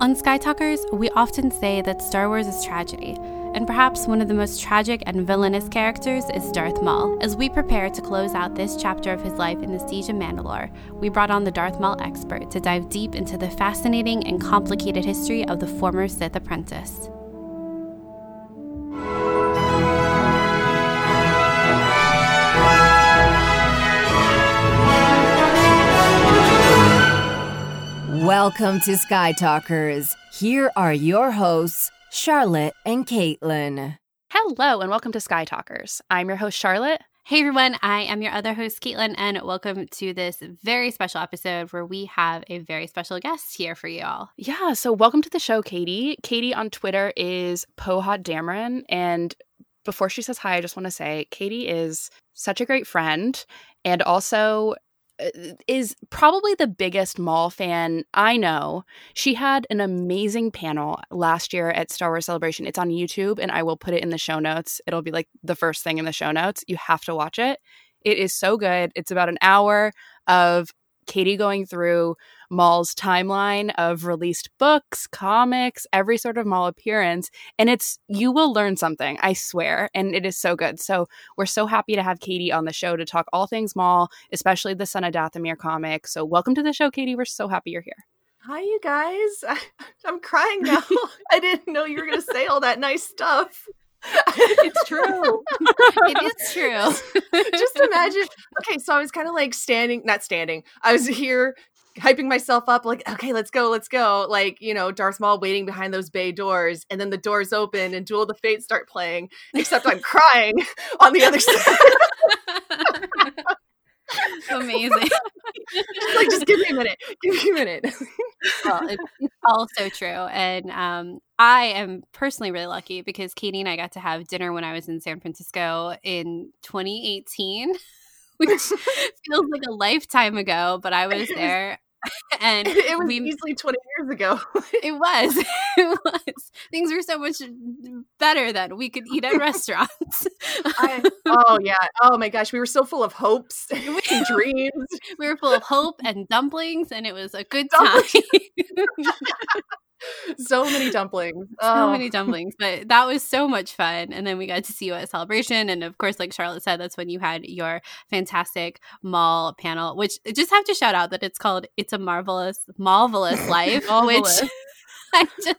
On Sky Talkers, we often say that Star Wars is tragedy, and perhaps one of the most tragic and villainous characters is Darth Maul. As we prepare to close out this chapter of his life in the Siege of Mandalore, we brought on the Darth Maul expert to dive deep into the fascinating and complicated history of the former Sith apprentice. Welcome to Sky Talkers. Here are your hosts, Charlotte and Caitlin. Hello, and welcome to Sky Talkers. I'm your host, Charlotte. Hey everyone, I am your other host, Caitlin, and welcome to this very special episode where we have a very special guest here for you all. Yeah, so welcome to the show, Katie. Katie on Twitter is Pohad Dameron, and before she says hi, I just want to say Katie is such a great friend and also Uh, is probably the biggest Maul fan I know. She had an amazing panel last year at Star Wars Celebration. It's on YouTube, and I will put it in the show notes. It'll be like the first thing in the show notes. You have to watch it. It is so good. It's about an hour of Katie going through Maul's timeline of released books, comics, every sort of Maul appearance. And it's, you will learn something, I swear. And it is so good. So we're so happy to have Katie on the show to talk all things Maul, especially the Son of Dathomir comic. So welcome to the show, Katie. We're so happy you're here. Hi, you guys. I, am crying now. I didn't know you were going to say all that nice stuff. It's true. it is true. Just imagine. Okay, so I was kind of like standing, not standing. I was here hyping myself up like okay let's go let's go like you know darth maul waiting behind those bay doors and then the doors open and duel the fates start playing except i'm crying on the other side amazing. Like just give me a minute. Give me a minute. Well it's, it's all so true and um I am personally really lucky because Katie and I got to have dinner when I was in San Francisco in 2018, which feels like a lifetime ago, but I was there and it was we, easily 20 years ago. it was. It was. Things were so much better then. We could eat at restaurants. I, oh, yeah. Oh, my gosh. We were so full of hopes and dreams. We were full of hope and dumplings, and it was a good time so many dumplings. So oh. many dumplings. But that was so much fun. And then we got to see you at Celebration. And of course, like Charlotte said, that's when you had your fantastic Maul panel, which I just have to shout out that it's called It's a Marvelous, Marvelous Life, marvelous. which I just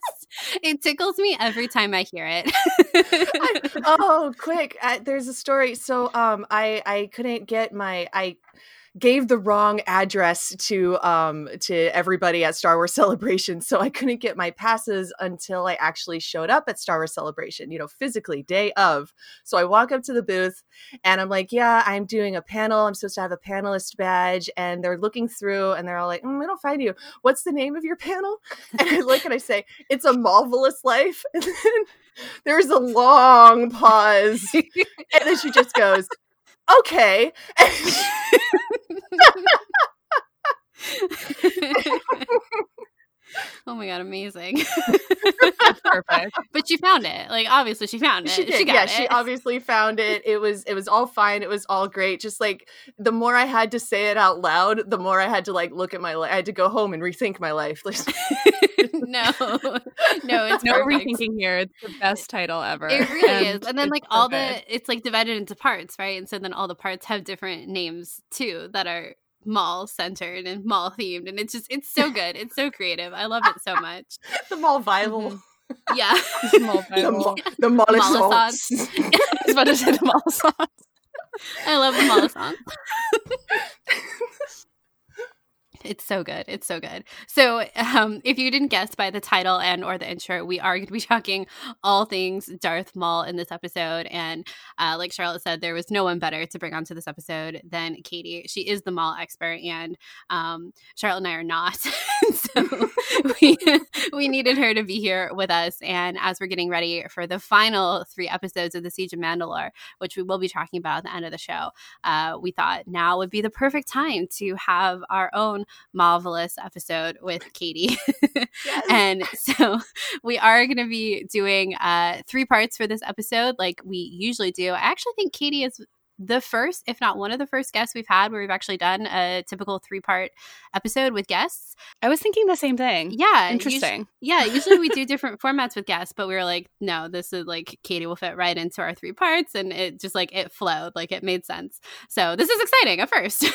it tickles me every time I hear it. I, oh, quick! Uh, there's a story. So, um, I I couldn't get my I gave the wrong address to um to everybody at Star Wars Celebration, so I couldn't get my passes until I actually showed up at Star Wars Celebration, you know, physically day of. So I walk up to the booth and I'm like, "Yeah, I'm doing a panel. I'm supposed to have a panelist badge." And they're looking through and they're all like, mm, "We don't find you. What's the name of your panel?" And I look and I say, "It's a marvelous life." And then there's a long pause, and then she just goes okay. oh my god, amazing. perfect. But she found it. Like obviously she found it. She did. She yeah, it. she obviously found it. It was it was all fine. It was all great. Just like the more I had to say it out loud, the more I had to like look at my life. I had to go home and rethink my life. no. No, it's no perfect. rethinking here. It's the best title ever. It really and is. And then like all the it's like divided into parts, right? And so then all the parts have different names too that are Maul centered and Maul themed and it's just it's so good it's so creative i love it so much the Maul bible mm-hmm. yeah the Maul bible the Maul i was about to say the Maul i love the mall Maul it's so good. It's so good. So, um, if you didn't guess by the title and or the intro, we are going to be talking all things Darth Maul in this episode. And uh, like Charlotte said, there was no one better to bring onto this episode than Katie. She is the Maul expert, and um, Charlotte and I are not. so we we needed her to be here with us. And as we're getting ready for the final three episodes of the Siege of Mandalore, which we will be talking about at the end of the show, uh, we thought now would be the perfect time to have our own marvelous episode with Katie. Yes. and so we are going to be doing uh, three parts for this episode, like we usually do. I actually think Katie is the first, if not one of the first guests we've had where we've actually done a typical three part episode with guests. I was thinking the same thing. Yeah. Interesting. Us- yeah. Usually we do different formats with guests, but we were like, no, this is like Katie will fit right into our three parts. And it just like it flowed, like it made sense. So this is exciting at first.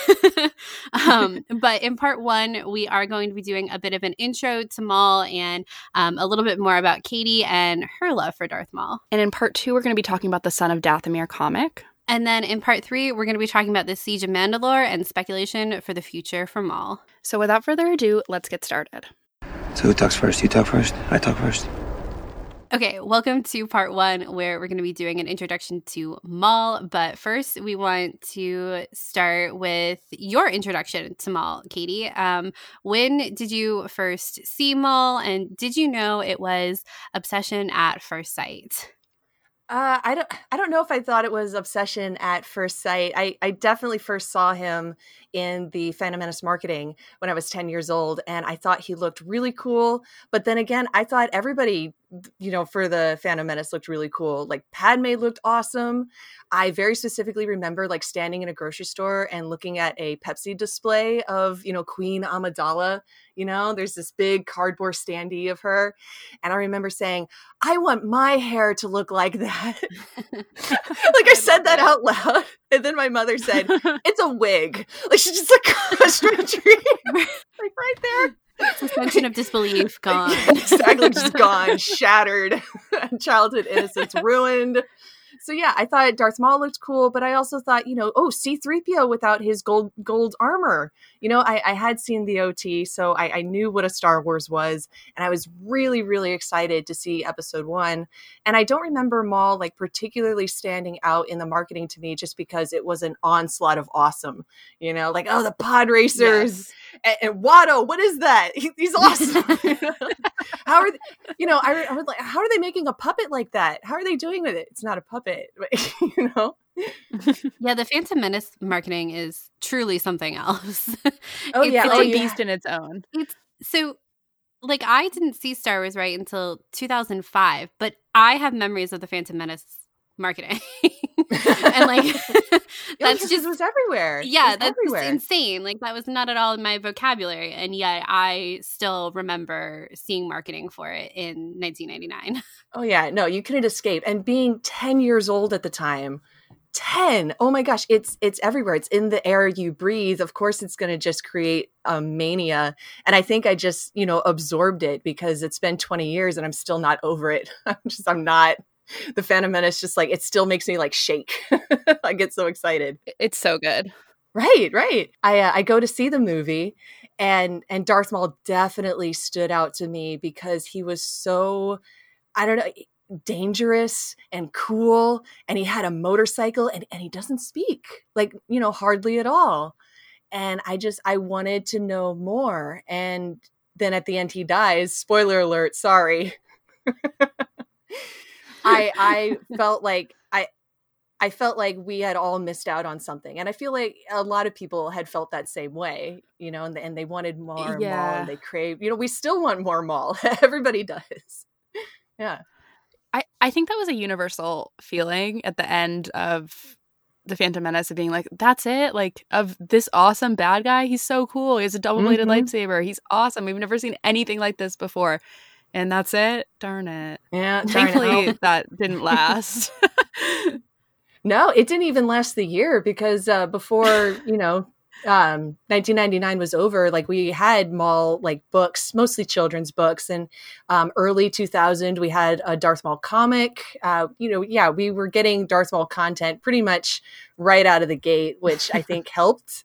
um, but in part one, we are going to be doing a bit of an intro to Maul and um, a little bit more about Katie and her love for Darth Maul. And in part two, we're going to be talking about the Son of Dathomir comic. And then in part three, we're going to be talking about the Siege of Mandalore and speculation for the future for Maul. So without further ado, let's get started. So who talks first? You talk first? I talk first? Okay, welcome to part one, where we're going to be doing an introduction to Maul. But first, we want to start with your introduction to Maul, Katie. Um, when did you first see Maul, and did you know it was obsession at first sight? Uh, I don't. I don't know if I thought it was obsession at first sight. I, I definitely first saw him in the Phantom Menace marketing when I was ten years old, and I thought he looked really cool. But then again, I thought everybody, you know, for the Phantom Menace looked really cool. Like Padme looked awesome. I very specifically remember like standing in a grocery store and looking at a Pepsi display of you know Queen Amidala. You know, there's this big cardboard standee of her, and I remember saying, "I want my hair to look like that." like I, I said that, that out loud, and then my mother said, "It's a wig." Like she just like a straight tree, like right there. Suspension of disbelief gone. exactly, just gone, shattered. Childhood innocence ruined so yeah, I thought Darth Maul looked cool, but I also thought, you know, oh, C-3PO without his gold gold armor. You know, I, I had seen the OT, so I, I, knew what a Star Wars was, and I was really, really excited to see Episode One. And I don't remember Maul like particularly standing out in the marketing to me, just because it was an onslaught of awesome. You know, like oh, the pod racers. Yes and, and Watto, what is that? He, he's awesome. how are they, you know? I, I was like, how are they making a puppet like that? How are they doing with it? It's not a puppet, you know. yeah, the Phantom Menace marketing is truly something else. Oh it's, yeah, it's oh, a beast in its own. It's so like I didn't see Star Wars right until 2005, but I have memories of the Phantom Menace marketing. and like that's just was everywhere. Yeah, that's everywhere. insane. Like that was not at all in my vocabulary, and yet I still remember seeing marketing for it in 1999. Oh yeah, no, you couldn't escape. And being 10 years old at the time, 10 oh my gosh it's it's everywhere it's in the air you breathe of course it's going to just create a mania and i think i just you know absorbed it because it's been 20 years and i'm still not over it i'm just i'm not the Phantom Menace just like it still makes me like shake. I get so excited. It's so good. Right, right. I uh, I go to see the movie and and Darth Maul definitely stood out to me because he was so I don't know dangerous and cool and he had a motorcycle and and he doesn't speak like you know hardly at all and i just i wanted to know more and then at the end he dies spoiler alert sorry I I felt like I I felt like we had all missed out on something, and I feel like a lot of people had felt that same way, you know, and, and they wanted eh, more and yeah. more, and they crave. You know, we still want more Maul. Everybody does. yeah. I, I think that was a universal feeling at the end of the Phantom Menace of being like, that's it. Like, of this awesome bad guy. He's so cool. He has a double bladed mm-hmm. lightsaber. He's awesome. We've never seen anything like this before and that's it. Darn it. Yeah. Darn Thankfully, it. that didn't last. no, it didn't even last the year because uh, before you know, um, 1999 was over. Like we had Maul like books, mostly children's books, and um, early 2000 we had a Darth Maul comic. Uh, you know, yeah, we were getting Darth Maul content pretty much right out of the gate, which I think helped.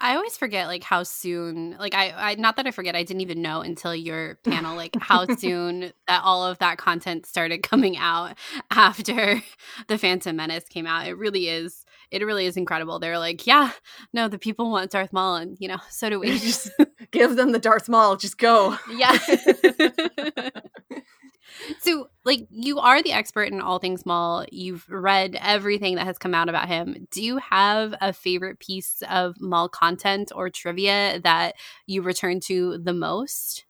I always forget like how soon like I, I not that I forget I didn't even know until your panel like how soon that all of that content started coming out after the Phantom Menace came out. It really is it really is incredible. They're like, yeah, no, the people want Darth Maul and you know, so do we. just give them the Darth Maul, just go. Yeah. So, like, you are the expert in all things Maul. You've read everything that has come out about him. Do you have a favorite piece of Maul content or trivia that you return to the most?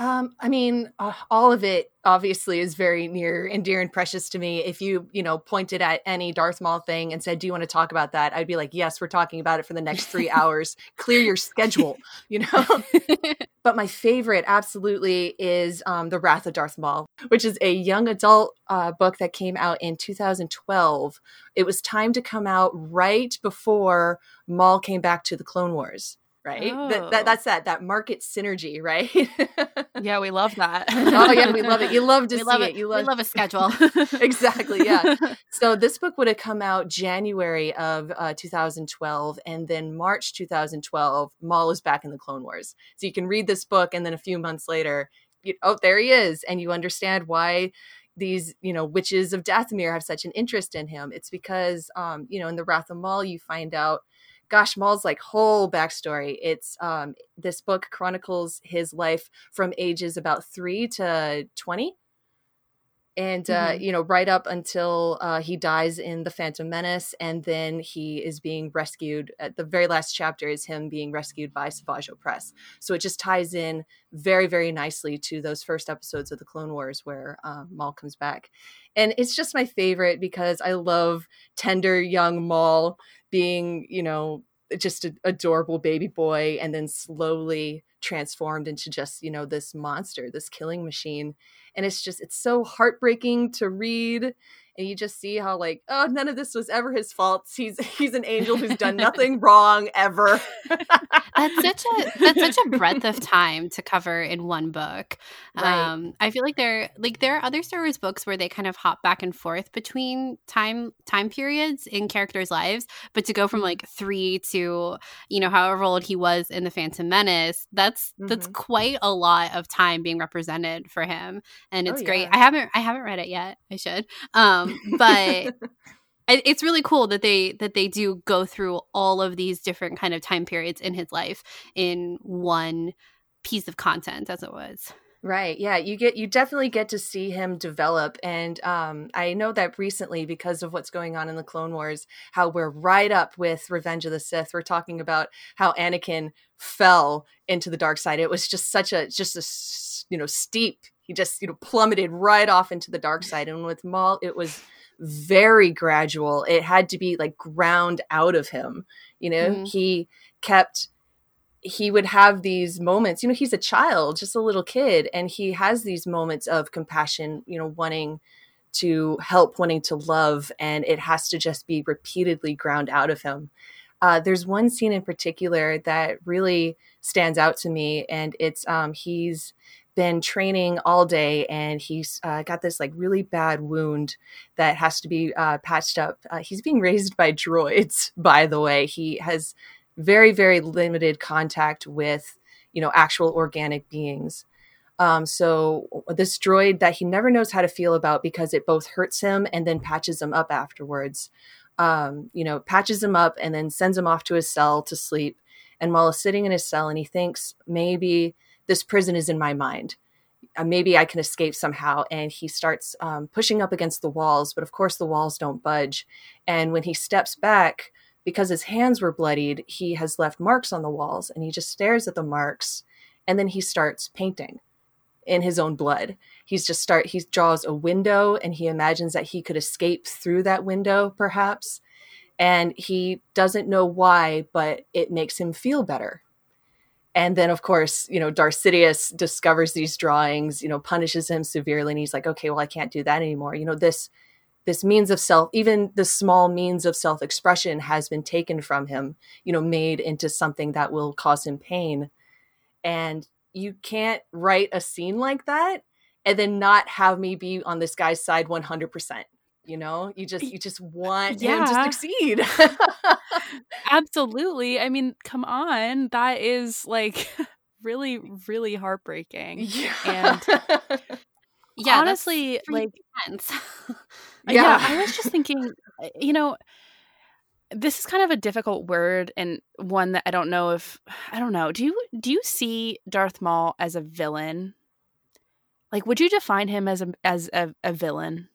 Um, I mean, uh, all of it obviously is very near and dear and precious to me. If you, you know, pointed at any Darth Maul thing and said, "Do you want to talk about that?" I'd be like, "Yes, we're talking about it for the next three hours. Clear your schedule," you know. but my favorite, absolutely, is um, the Wrath of Darth Maul, which is a young adult uh, book that came out in 2012. It was time to come out right before Maul came back to the Clone Wars right? Oh. That, that, that's that that market synergy, right? yeah, we love that. oh yeah, we love it. You love to we see love it. You love, we love a schedule. exactly. Yeah. So this book would have come out January of uh, 2012, and then March 2012, Maul is back in the Clone Wars. So you can read this book, and then a few months later, you, oh, there he is, and you understand why these you know witches of Dathomir have such an interest in him. It's because um, you know in the Wrath of Maul you find out gosh, Maul's like whole backstory. It's um, this book chronicles his life from ages about three to twenty, and uh, mm-hmm. you know, right up until uh, he dies in the Phantom Menace, and then he is being rescued. At the very last chapter is him being rescued by Savage Opress So it just ties in very, very nicely to those first episodes of the Clone Wars where uh, Maul comes back, and it's just my favorite because I love tender young Maul being, you know, just an adorable baby boy and then slowly transformed into just, you know, this monster, this killing machine. And it's just, it's so heartbreaking to read and you just see how like oh none of this was ever his fault. He's he's an angel who's done nothing wrong ever. That's such a that's such a breadth of time to cover in one book. Right. um i feel like there like there are other star wars books where they kind of hop back and forth between time time periods in characters lives but to go from like three to you know however old he was in the phantom menace that's mm-hmm. that's quite a lot of time being represented for him and oh, it's oh, great i haven't i haven't read it yet. I should. Um um, but it's really cool that they that they do go through all of these different kind of time periods in his life in one piece of content as it was. Right. Yeah you get you definitely get to see him develop. And um, i know that recently because of what's going on in the clone wars how we're right up with revenge of the sith. We're talking about how anakin fell into the dark side. It was just such a just a you know steep he just you know plummeted right off into the dark side. And with maul it was very gradual. It had to be like ground out of him you know? Mm-hmm. he kept he would have these moments you know he's a child just a little kid and he has these moments of compassion you know wanting to help wanting to love and it has to just be repeatedly ground out of him. Uh, there's one scene in particular that really stands out to me and it's um, he's been training all day and he's uh, got this like really bad wound that has to be uh, patched up. Uh, he's being raised by droids, by the way. He has very, very limited contact with, you know, actual organic beings. Um, so this droid that he never knows how to feel about because it both hurts him and then patches him up afterwards. Um, you know, patches him up and then sends him off to his cell to sleep. And while he's sitting in his cell and he thinks maybe this prison is in my mind. Uh, maybe I can escape somehow. And he starts um, pushing up against the walls, but of course the walls don't budge. And when he steps back, because his hands were bloodied, he has left marks on the walls and he just stares at the marks and then he starts painting in his own blood. He's just start he draws a window and he imagines that he could escape through that window perhaps. And he doesn't know why, but it makes him feel better and then of course you know Darth Sidious discovers these drawings you know punishes him severely and he's like okay well i can't do that anymore. You know this this means of self even the small means of self expression has been taken from him you know made into something that will cause him pain. And you can't write a scene like that and then not have me be on this guy's side 100% you know you just you just want yeah. him to succeed absolutely i mean come on that is like really really heartbreaking yeah. and yeah honestly like yeah. yeah i was just thinking uh, you know this is kind of a difficult word and one that i don't know if i don't know do you do you see darth maul as a villain like would you define him as a as a, a villain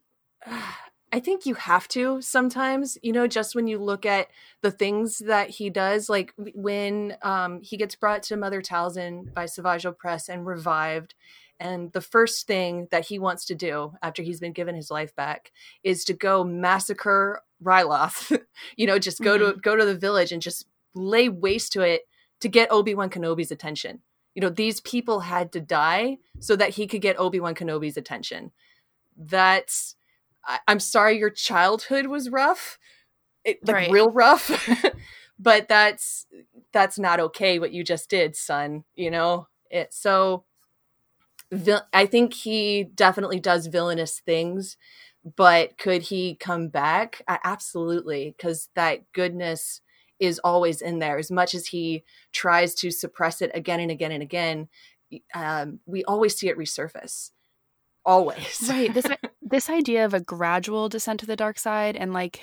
I think you have to sometimes, you know, just when you look at the things that he does, like when um, he gets brought to Mother Talzin by Savage Opress and revived. And the first thing that he wants to do after he's been given his life back is to go massacre Ryloth. you know, just go mm-hmm. to go to the village and just lay waste to it to get Obi-Wan Kenobi's attention. You know, these people had to die so that he could get Obi-Wan Kenobi's attention. That's I, am sorry your childhood was rough, it, like right. real rough, but that's that's not okay what you just did, son. You know it. So I think he definitely does villainous things, but could he come back? absolutely, because that goodness is always in there. As much as he tries to suppress it again and again and again, um, we always see it resurface always right this this idea of a gradual descent to the dark side and like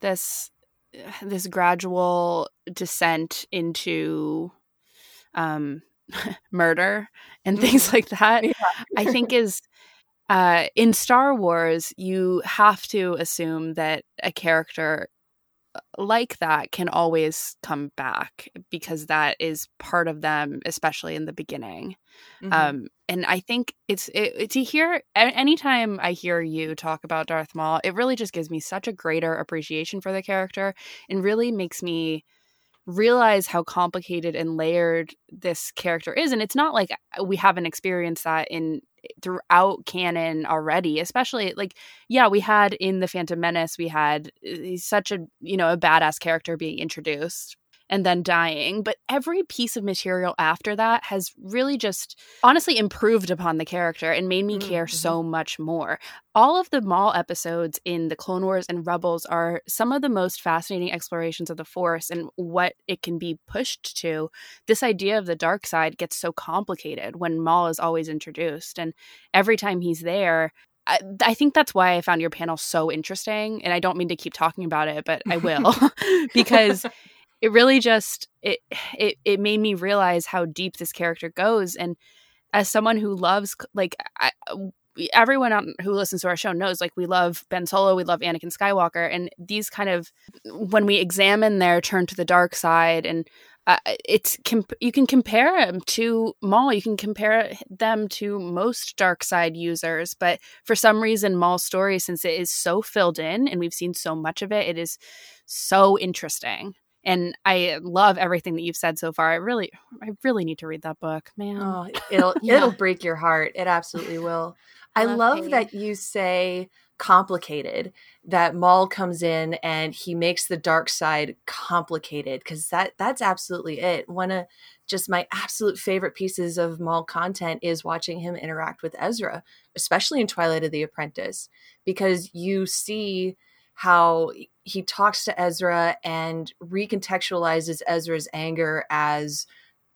this this gradual descent into um murder and things mm-hmm. like that yeah. i think is uh in star wars you have to assume that a character like that can always come back because that is part of them especially in the beginning mm-hmm. um and i think it's it, to hear anytime i hear you talk about darth maul it really just gives me such a greater appreciation for the character and really makes me realize how complicated and layered this character is and it's not like uh, we haven't experienced that in throughout canon already especially like yeah we had in the phantom menace we had uh, such a you know a badass character being introduced and then dying. But every piece of material after that has really just honestly improved upon the character and made me mm-hmm. care so much more. All of the Maul episodes in the Clone Wars and Rebels are some of the most fascinating explorations of the Force and what it can be pushed to. This idea of the dark side gets so complicated when Maul is always introduced. And every time he's there, I, I, think that's why I found your panel so interesting. And I don't mean to keep talking about it, but I will because it really just it it it made me realize how deep this character goes and as someone who loves like I, everyone on, who listens to our show knows like we love Ben Solo, we love Anakin Skywalker, and these kind of when we examine their turn to the dark side, and uh, it's comp- you can compare them to Maul, you can compare them to most dark side users, but for some reason, Maul's story, since it is so filled in and we've seen so much of it, it is so interesting and I love everything that you've said so far. I really, I really need to read that book, man. Oh, it'll yeah. it'll break your heart. It absolutely will. I, I love, love that you say complicated. That Maul comes in and he makes the dark side complicated because that that's absolutely it. One of just my absolute favorite pieces of Maul content is watching him interact with Ezra, especially in Twilight of the Apprentice, because you see how he talks to Ezra and recontextualizes Ezra's anger as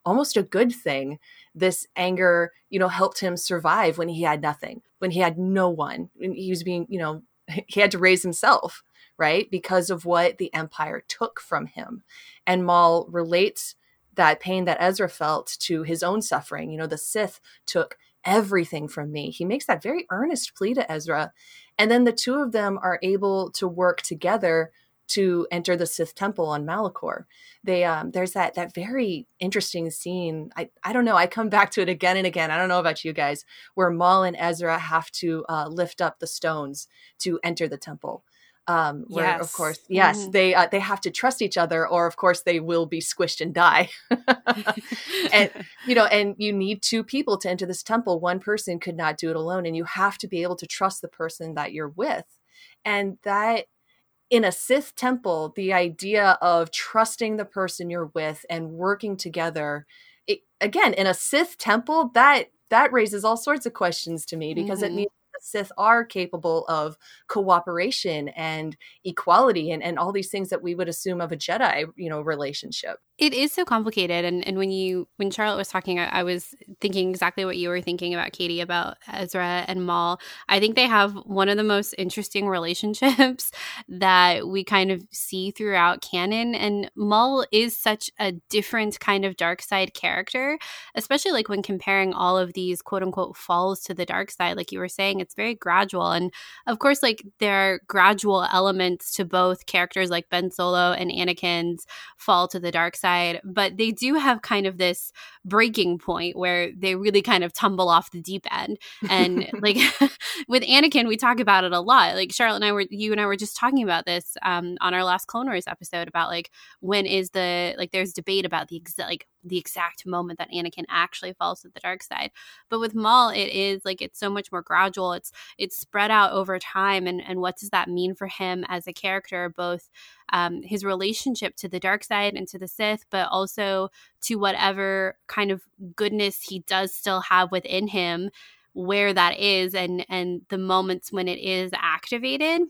almost a good thing. This anger, you know, helped him survive when he had nothing, when he had no one. He was being, you know, he had to raise himself, right? Because of what the Empire took from him. And Maul relates that pain that Ezra felt to his own suffering. You know, the Sith took everything from me. He makes that very earnest plea to Ezra. And then the two of them are able to work together to enter the Sith temple on Malachor. They um, there's that that very interesting scene. I I don't know. I come back to it again and again. I don't know about you guys, where Maul and Ezra have to uh, lift up the stones to enter the temple um where yes. of course yes mm-hmm. they uh, they have to trust each other or of course they will be squished and die and you know and you need two people to enter this temple one person could not do it alone and you have to be able to trust the person that you're with and that in a Sith temple the idea of trusting the person you're with and working together it, again in a Sith temple that that raises all sorts of questions to me because mm-hmm. it means Sith are capable of cooperation and equality and, and all these things that we would assume of a Jedi, you know, relationship. It is so complicated and and when you when charlotte was talking I, I, was thinking exactly what you were thinking about katie about ezra and maul. I think they have one of the most interesting relationships that we kind of see throughout canon and maul is such a different kind of dark side character especially like when comparing all of these quote unquote falls to the dark side like you were saying it's very gradual. And of course, like there are gradual elements to both characters like Ben Solo and Anakin's fall to the dark side, but they do have kind of this breaking point where they really kind of tumble off the deep end. And like with Anakin, we talk about it a lot. Like Charlotte and I were, you and I were just talking about this um, on our last Clone Wars episode about like when is the like there's debate about the exact like the exact moment that Anakin actually falls to the dark side. But with Maul, it is like it's so much more gradual. It's it's spread out over time, and and what does that mean for him as a character, both um, his relationship to the dark side and to the Sith, but also to whatever kind of goodness he does still have within him, where that is, and and the moments when it is activated.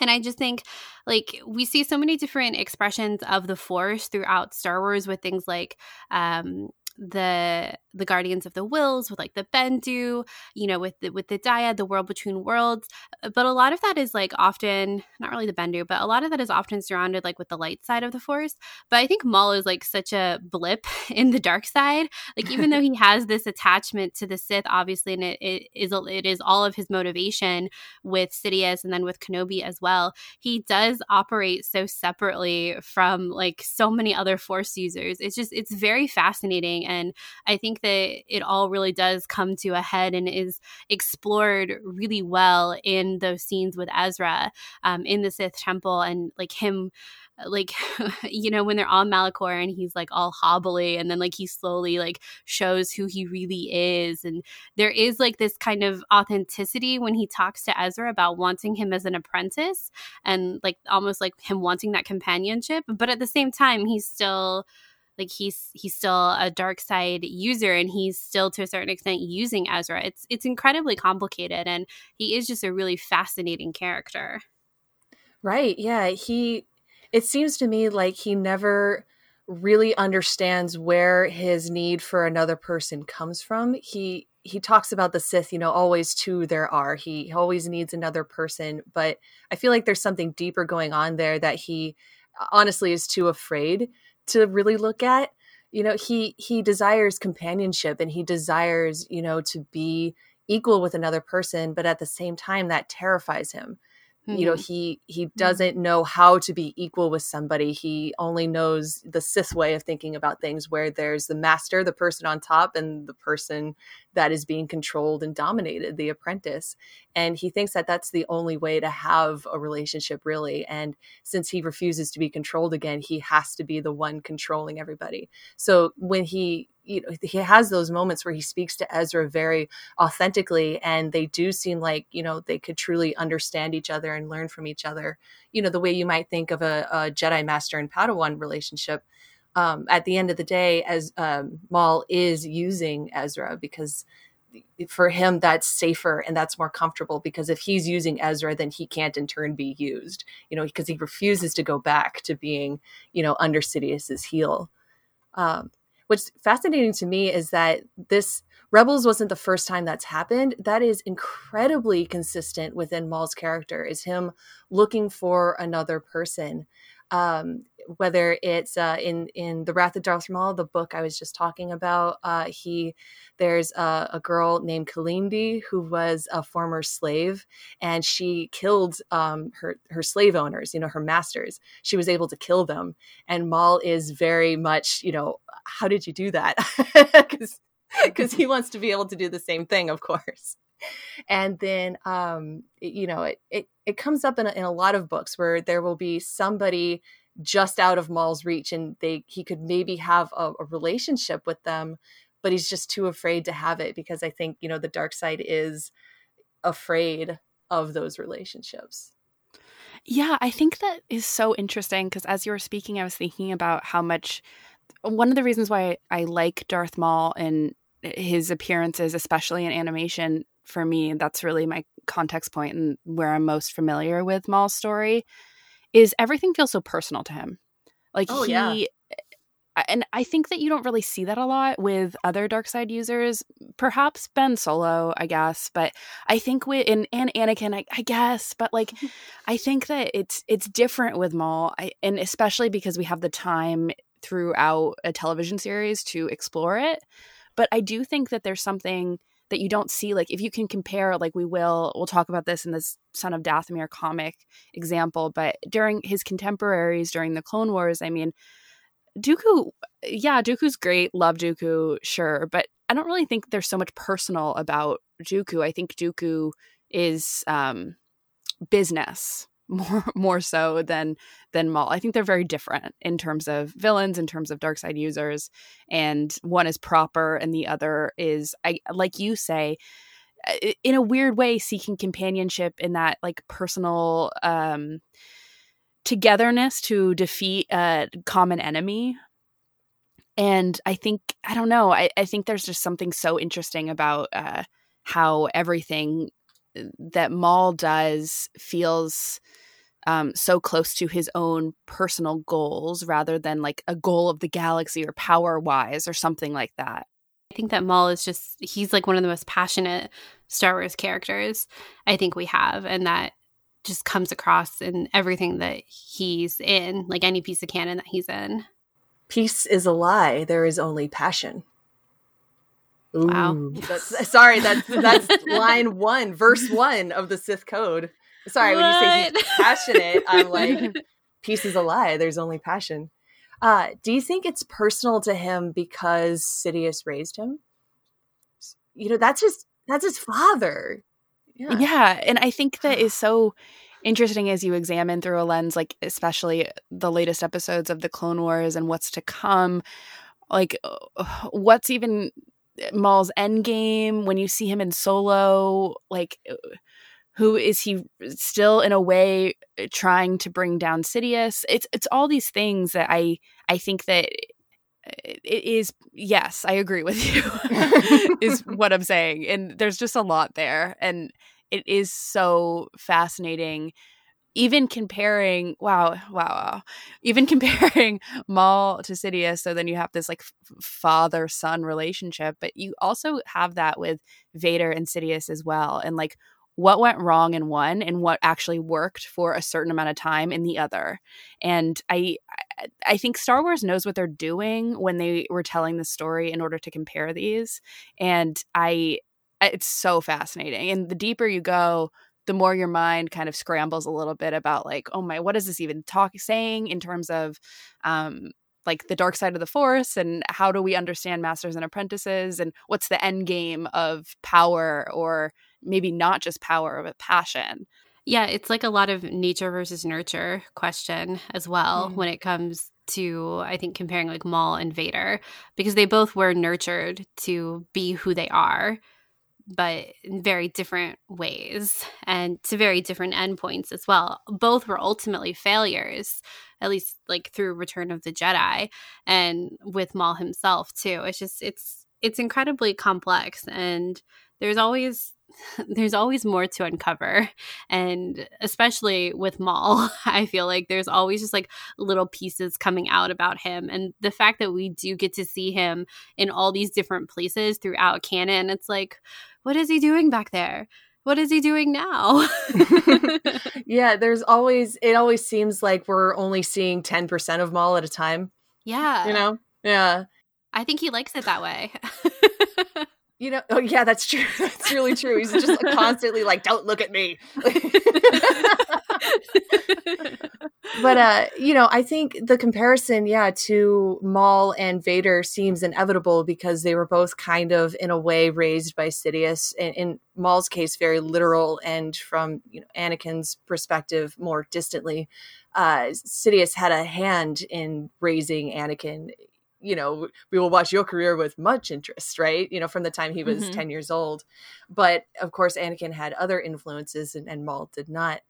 And I just think, like, we see so many different expressions of the Force throughout Star Wars with things like um, the the Guardians of the Whills with like the Bendu, you know, with the with the Dyad, the World Between Worlds. Uh, but a lot of that is like often not really the Bendu, but a lot of that is often surrounded like with the light side of the Force. But I think Maul is like such a blip in the dark side. Like even though he has this attachment to the Sith, obviously, and it, it is it is all of his motivation with Sidious and then with Kenobi as well. He does operate so separately from like so many other Force users. It's just it's very fascinating, and I think that it all really does come to a head and is explored really well in those scenes with Ezra um, in the Sith Temple and like him like you know when they're on Malachor and he's like all hobbly and then like he slowly like shows who he really is and there is like this kind of authenticity when he talks to Ezra about wanting him as an apprentice and like almost like him wanting that companionship but at the same time he's still like he's he's still a dark side user and he's still to a certain extent using Ezra. It's it's incredibly complicated and he is just a really fascinating character. Right. Yeah, he it seems to me like he never really understands where his need for another person comes from. He he talks about the Sith, you know, always two there are. He always needs another person, but I feel like there's something deeper going on there that he honestly is too afraid to really look at you know he he desires companionship and he desires you know to be equal with another person but at the same time that terrifies him Mm-hmm. You know, mm-hmm. he he mm-hmm. doesn't know how to be equal with somebody. He only knows the Sith way of thinking about things where there's the master, the person on top and the person that is being controlled and dominated, the apprentice. And he thinks that that's the only way to have a relationship really. And since he refuses to be controlled again, he has to be the one controlling everybody. So when he you know he has those moments where he speaks to Ezra very authentically and they do seem like you know they could truly understand each other and learn from each other. You know the way you might think of a, a Jedi master and Padawan relationship um, at the end of the day as um, Maul is using Ezra because for him that's safer and that's more comfortable because if he's using Ezra then he can't in turn be used you know because he refuses to go back to being you know under Sidious's heel. Um, what's fascinating to me is that this Rebels wasn't the first time that's happened. That is incredibly consistent within Maul's character, is him looking for another person. Um, whether it's uh, in in the Wrath of Darth Maul, the book I was just talking about, uh, he there's a, a, girl named Kalindi who was a former slave, and she killed um, her her slave owners, you know, her masters. She was able to kill them, and Maul is very much, you know, how did you do that? Because because he wants to be able to do the same thing, of course. And then, um, you know, it, it, it comes up in a, in a lot of books where there will be somebody just out of Maul's reach and they he could maybe have a, a relationship with them, but he's just too afraid to have it because I think, you know, the dark side is afraid of those relationships. Yeah, I think that is so interesting because as you were speaking, I was thinking about how much one of the reasons why I like Darth Maul and his appearances, especially in animation, for me, that's really my context point and where I'm most familiar with Maul's story, is everything feels so personal to him. Like oh, he yeah. and I think that you don't really see that a lot with other dark side users. Perhaps Ben Solo, I guess, but I think with in and Anakin, I, I guess, but like I think that it's it's different with Maul, I, and especially because we have the time throughout a television series to explore it. But I do think that there's something that you don't see like if you can compare like we will we'll talk about this in this son of dathomir comic example but during his contemporaries during the clone wars i mean dooku yeah dooku's great love dooku sure but i don't really think there's so much personal about dooku. I think dooku is um business more more so than than Maul. I think they're very different in terms of villains, in terms of dark side users, and one is proper and the other is I like you say in a weird way seeking companionship in that like personal um togetherness to defeat a common enemy and i think i don't know i, I think there's just something so interesting about uh, how everything that Maul does feels um, so close to his own personal goals rather than like a goal of the galaxy or power wise or something like that. I think that Maul is just, he's like one of the most passionate Star Wars characters I think we have. And that just comes across in everything that he's in, like any piece of canon that he's in. Peace is a lie. There is only passion. Ooh. Wow. That's, sorry, that's that's line one, verse one of the Sith Code. Sorry, what? when you say he's passionate, I'm like, peace is a lie. There's only passion. Uh, do you think it's personal to him because Sidious raised him? You know, that's just that's his father. Yeah. yeah, and I think that is so interesting as you examine through a lens, like especially the latest episodes of the Clone Wars and what's to come. Like, what's even Maul's end game when you see him in Solo, like uh, who is he still in a way uh, trying to bring down Sidious? It's it's all these things that I I think that uh, it is yes, I agree with you. is what I'm saying. And there's just a lot there and it is so fascinating even comparing wow wow wow even comparing Maul to Sidious so then you have this like father son relationship but you also have that with Vader and Sidious as well and like what went wrong in one and what actually worked for a certain amount of time in the other. And I I think Star Wars knows what they're doing when they were telling the story in order to compare these and I it's so fascinating. And the deeper you go the more your mind kind of scrambles a little bit about like oh my what is this even talk saying? in terms of um like the dark side of the force and how do we understand masters and apprentices and what's the end game of power or maybe not just power but passion? Yeah it's like a lot of nature versus nurture question as well mm. when it comes to I think comparing like Maul and Vader because they both were nurtured to be who they are but in very different ways and to very different endpoints as well. Both were ultimately failures, at least like through Return of the Jedi and with Maul himself too. It's just it's it's incredibly complex and there's always there's always more to uncover and especially with Maul I feel like there's always just like little pieces coming out about him and the fact that we do get to see him in all these different places throughout canon it's like what is he doing back there? What is he doing now? yeah, there's always it always seems like we're only seeing 10% of Maul at a time. Yeah. You know? Yeah. I think he likes it that way. you know, oh yeah, that's true. That's really true. He's just like, constantly like, "Don't look at me." But uh, you know, I think the comparison, yeah, to Maul and Vader seems inevitable because they were both kind of in a way raised by Sidious. In, in Maul's case, very literal, and from you know Anakin's perspective, more distantly. Uh, Sidious had a hand in raising Anakin you know, we will watch your career with much interest, right? You know, from the time he was mm-hmm. 10 years old. But of course, Anakin had other influences and, and Maul did not.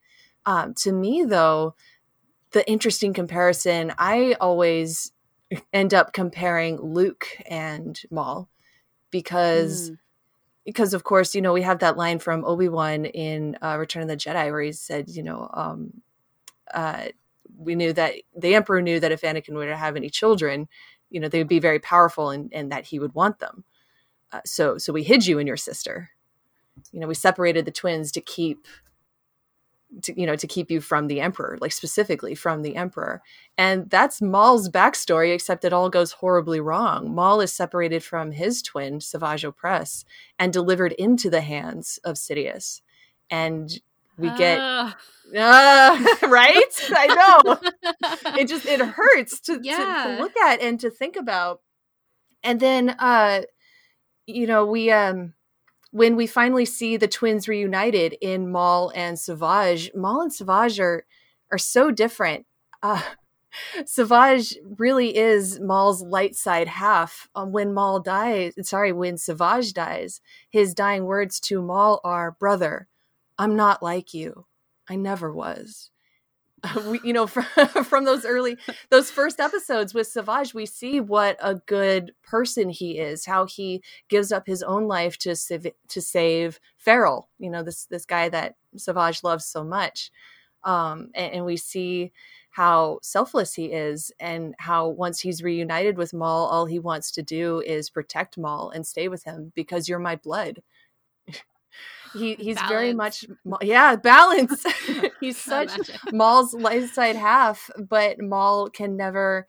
Um, to me, though, the interesting comparison, I always end up comparing Luke and Maul because. Mm. Because of course, you know we have that line from Obi Wan in uh, Return of the Jedi where he said, you know, um, uh, we knew that the Emperor knew that if Anakin were to have any children, you know they would be very powerful and, and that he would want them uh, so so we hid you and your sister you know we separated the twins to keep to you know to keep you from the emperor like specifically from the emperor. And that's maul's backstory except it all goes horribly wrong. Maul is separated from his twin savage opress and delivered into the hands of sidious. And we get uh, uh right? I know. It just it hurts to, yeah. to, to look at and to think about. And then uh you know we um when we finally see the twins reunited in Maul and Savage, Maul and Savage are are so different. Uh, Savage really is Maul's light side half. Um, when Maul dies, sorry, when Savage dies, his dying words to Maul are, "Brother, I'm not like you. I never was." we, you know, from, from those early, those first episodes with Savage, we see what a good person he is. How he gives up his own life to save, to save Feral. You know, this this guy that Savage loves so much, um, and, and we see how selfless he is and how once he's reunited with Maul, all he wants to do is protect Maul and stay with him because you're my blood he he's balance. very much yeah balance. He's such maul's light side half but maul can never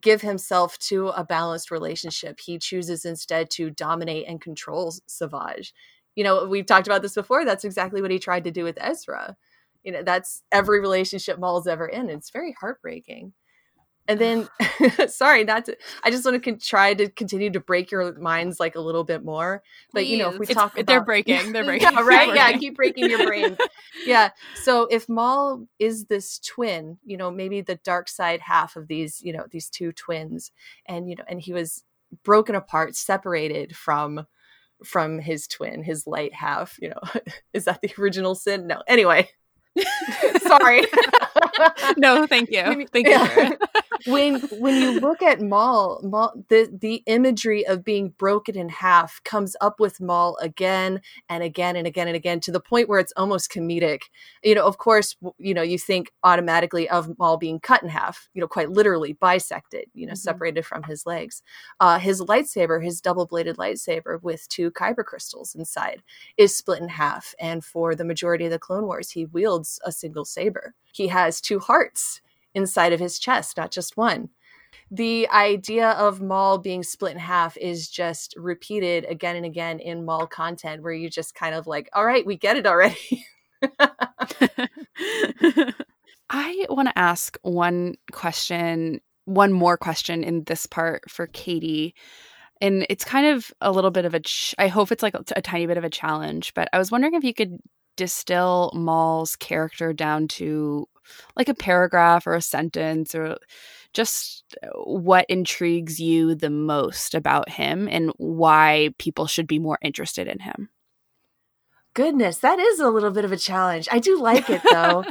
give himself to a balanced relationship. He chooses instead to dominate and control savage. You know we've talked about this before. That's exactly what he tried to do with ezra. You know that's every relationship maul's ever in. It's very heartbreaking and then sorry not to i just want to con- try to continue to break your minds like a little bit more. But Please. you know if we it's, talk about they're breaking they're breaking. yeah, right yeah keep breaking your brain. Yeah so if maul is this twin you know maybe the dark side half of these you know these two twins and you know and he was broken apart separated from from his twin his light half you know is that the original sin? No. Anyway. Sorry no thank you thank you when when you look at Maul, Maul, the the imagery of being broken in half comes up with Maul again and again and again and again to the point where it's almost comedic. You know, of course, you know, you think automatically of Maul being cut in half, you know, quite literally bisected, you know, mm-hmm. separated from his legs. Uh, his lightsaber, his double bladed lightsaber with two kyber crystals inside, is split in half. And for the majority of the Clone Wars, he wields a single saber. He has two hearts inside of his chest, not just one. The idea of Maul being split in half is just repeated again and again in Maul content, where you just kind of like, all right, we get it already. I want to ask one question, one more question in this part for Katie. And it's kind of a little bit of a, ch- I hope it's like a, a tiny bit of a challenge, but I was wondering if you could distill Maul's character down to like a paragraph or a sentence or just what intrigues you the most about him and why people should be more interested in him. Goodness, that is a little bit of a challenge. I do like it though.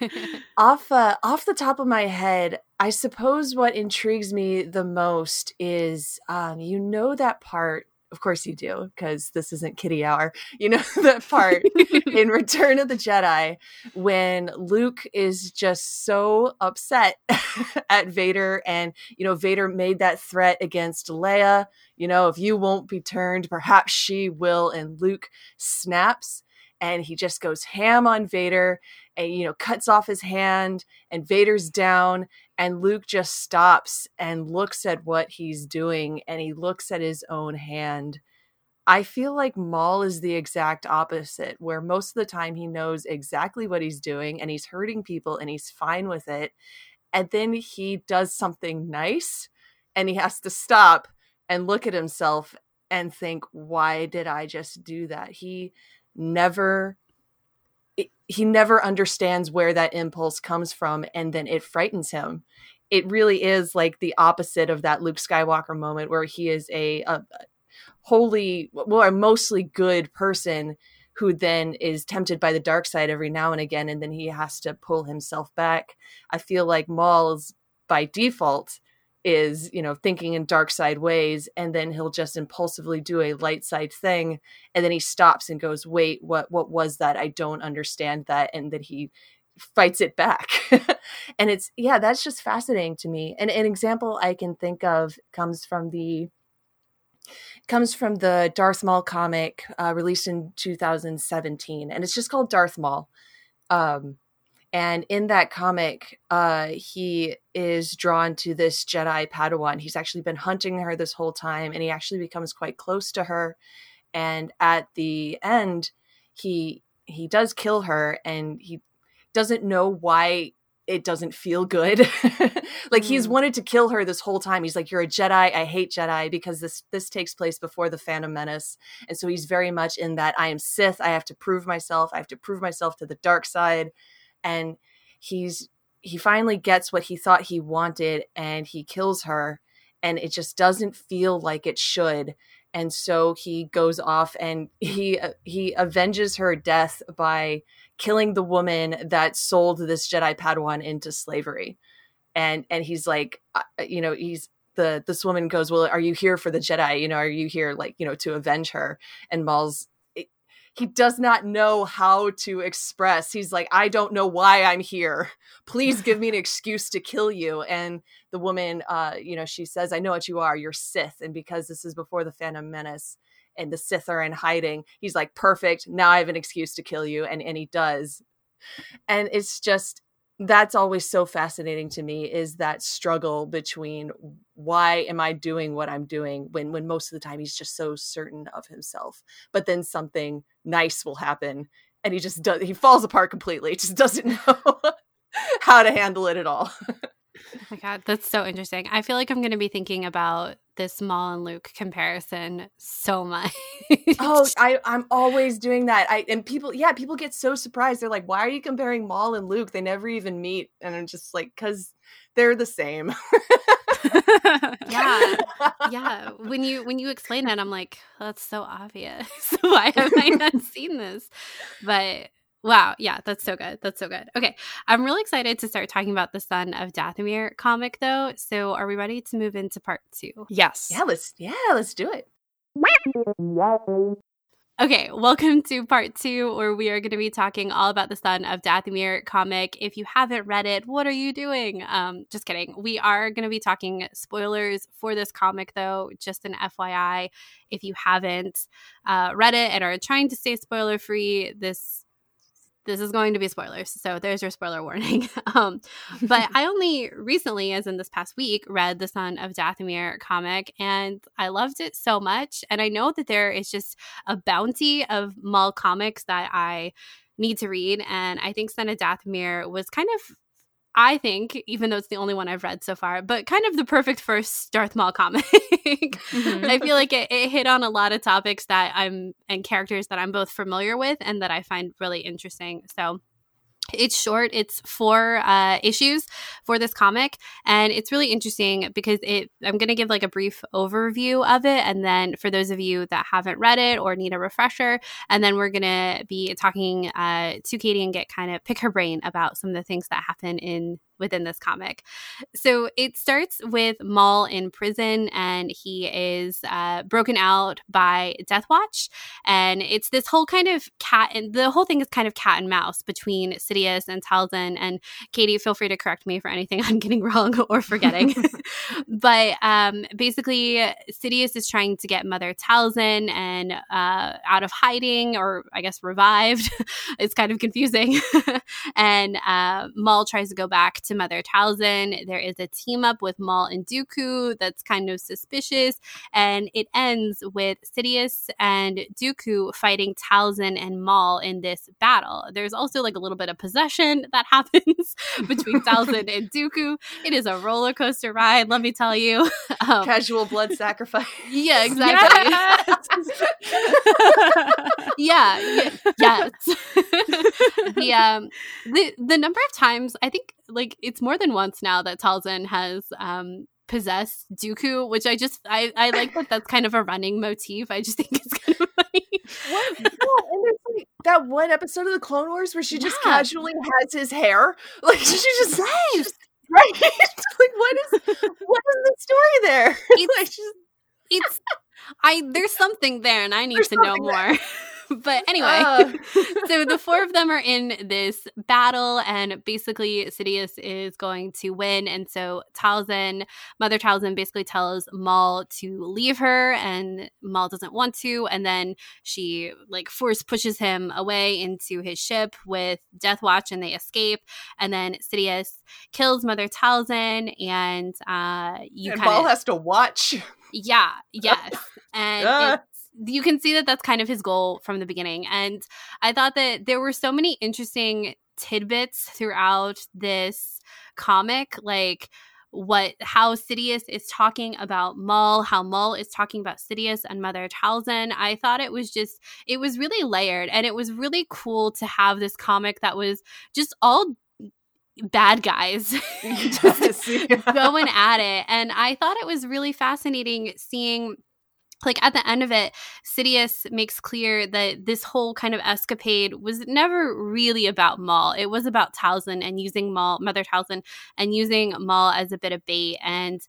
off uh, off the top of my head, I suppose what intrigues me the most is um, you know that part of course you do, because this isn't kitty hour. You know that part in Return of the Jedi when Luke is just so upset at Vader, and you know Vader made that threat against Leia. You know, if you won't be turned, perhaps she will. And Luke snaps, and he just goes ham on Vader, and you know cuts off his hand, and Vader's down, and Luke just stops and looks at what he's doing and he looks at his own hand. I feel like Maul is the exact opposite, where most of the time he knows exactly what he's doing and he's hurting people and he's fine with it. And then he does something nice and he has to stop and look at himself and think, why did I just do that? He never he never understands where that impulse comes from and then it frightens him. It really is like the opposite of that luke skywalker moment where he is a, a wholly well a mostly good person who then is tempted by the dark side every now and again and then he has to pull himself back. I feel like maul's by default is you know thinking in dark side ways and then he'll just impulsively do a light side thing and then he stops and goes wait what what was that? I don't understand that and that he fights it back. And it's yeah that's just fascinating to me. And an example i can think of comes from the comes from the darth maul comic uh, released in 2017 and it's just called darth maul. Um, and in that comic, uh, he is drawn to this Jedi Padawan. He's actually been hunting her this whole time, and he actually becomes quite close to her. And at the end, he he does kill her, and he doesn't know why it doesn't feel good. like mm. he's wanted to kill her this whole time. He's like, "You're a Jedi. I hate Jedi because this this takes place before the Phantom Menace." And so he's very much in that I am Sith. I have to prove myself. I have to prove myself to the dark side and he's he finally gets what he thought he wanted and he kills her and it just doesn't feel like it should. And so he goes off and he uh, he avenges her death by killing the woman that sold this jedi padawan into slavery. And and he's like uh, you know he's the this woman goes well are you here for the jedi? You know are you here like you know to avenge her? And maul's he does not know how to express. He's like, I don't know why I'm here. Please give me an excuse to kill you. And the woman, uh, you know, she says, I know what you are. You're Sith. And because this is before the Phantom Menace and the Sith are in hiding, he's like, perfect. Now I have an excuse to kill you. And, and he does. And it's just, that's always so fascinating to me is that struggle between why am i doing what i'm doing when when most of the time he's just so certain of himself but then something nice will happen and he just does he falls apart completely he just doesn't know how to handle it at all Oh my god, that's so interesting. I feel like I'm going to be thinking about this Maul and Luke comparison so much. oh, I I'm always doing that. I and people, yeah, people get so surprised. They're like, "Why are you comparing Maul and Luke? They never even meet." And I'm just like, "Cause they're the same." yeah, yeah. When you when you explain it, I'm like, that's so obvious. Why have I not seen this? But Wow. Yeah, that's so good. That's so good. Okay. I'm really excited to start talking about the Son of Dathomir comic though. So are we ready to move into part two? Yes. Yeah, let's yeah, let's do it. Okay, welcome to part two, where we are going to be talking all about the Son of Dathomir comic. If you haven't read it, what are you doing? Um, just kidding. We are going to be talking spoilers for this comic, though. Just an FYI, if you haven't uh, read it and are trying to stay spoiler free, this this is going to be spoilers. So there's your spoiler warning. um, but I only recently, as in this past week, read the Son of Dathomir comic and I loved it so much. And I know that there is just a bounty of Maul comics that I need to read. And I think Son of Dathomir was kind of I think, even though it's the only one I've read so far, but kind of the perfect first Darth Maul comic. mm-hmm. I feel like it, it, hit on a lot of topics that I'm and characters that I'm both familiar with and that I find really interesting. So it's short. It's four uh, issues for this comic and it's really interesting because it i'm going to give like a brief overview of it and then for those of you that haven't read it or need a refresher and then we're going to be talking uh, to katie and get kind of pick her brain about some of the things that happen in within this comic. So it starts with Maul in prison, and he is uh, broken out by Death Watch, and it's this whole kind of cat, and the whole thing is kind of cat and mouse between Sidious and Talzin. And Katie, feel free to correct me for anything I'm getting wrong or forgetting. but um, basically, Sidious is trying to get Mother Talzin and uh, out of hiding, or I guess revived. it's kind of confusing, and uh, Maul tries to go back to Mother Talzin. There is a team up with Maul and Dooku that's kind of suspicious, and it ends with Sidious and Dooku fighting Talzin and Maul in this battle. There's also like a little bit of possession that happens between Talzin and Dooku. It is a roller coaster ride, let me tell you. Um, Casual blood sacrifice. Yeah, exactly. yeah, yeah, yes. the um the the number of times I think like it's more than once now that Talzin has um possessed Dooku, which I just I I like that that's kind of a running motif. I just think it's kind of funny. What? and like that one episode of the Clone Wars where she just yeah. casually has his hair, like she just right. right. like what is what is the story there? It's, like, it's I there's something there, and I need there's to know more. but anyway, Uh. so the four of them are in this battle, and basically Sidious is going to win. And so Talzin, Mother Talzin, basically tells Maul to leave her, and Maul doesn't want to. And then she like force pushes him away into his ship with Death Watch, and they escape. And then Sidious kills Mother Talzin, and uh, you and kind Maul has to watch. yeah, yes. And Ah. You can see that that's kind of his goal from the beginning. And I thought that there were so many interesting tidbits throughout this comic, like what how Sidious is talking about Maul, how Maul is talking about Sidious and Mother Talzin. I thought it was just it was really layered and it was really cool to have this comic that was just all bad guys going at it. And I thought it was really fascinating seeing like at the end of it, Sidious makes clear that this whole kind of escapade was never really about Maul. It was about Talzin and using Maul, Mother Talzin, and using Maul as a bit of bait, and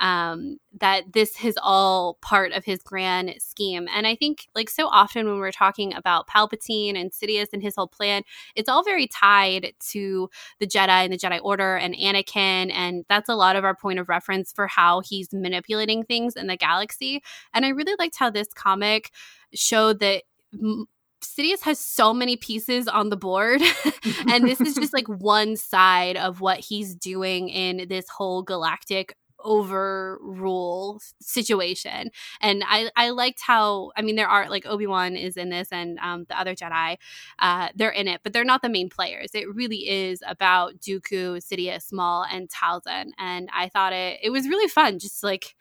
um, that this is all part of his grand scheme. And I think, like so often when we're talking about Palpatine and Sidious and his whole plan, it's all very tied to the Jedi and the Jedi Order and Anakin, and that's a lot of our point of reference for how he's manipulating things in the galaxy. And I really liked how this comic showed that. M- Sidious has so many pieces on the board, and this is just like one side of what he's doing in this whole galactic overrule situation. And I, I liked how, I mean, there are like Obi Wan is in this and um, the other Jedi, uh, they're in it, but they're not the main players. It really is about Dooku, Sidious, Maul, and Talzin. And I thought it, it was really fun just like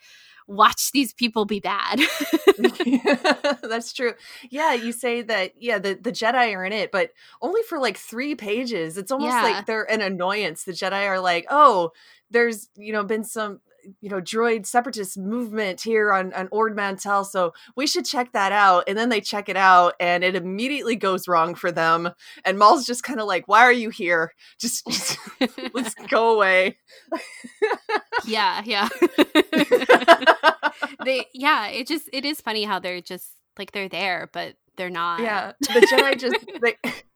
watch these people be bad. That's true. Yeah, you say that. Yeah, the the Jedi are in it, but only for like three pages. It's almost Yeah. like they're an annoyance. The Jedi are like, oh, there's you know been some you know droid separatist movement here on on Ord Mantell, so we should check that out. And then they check it out, and it immediately goes wrong for them. And Maul's just kind of like, why are you here? Just, just let's go away. yeah, yeah. they yeah, it just it is funny how they're just like they're there, but they're not. yeah the jedi just they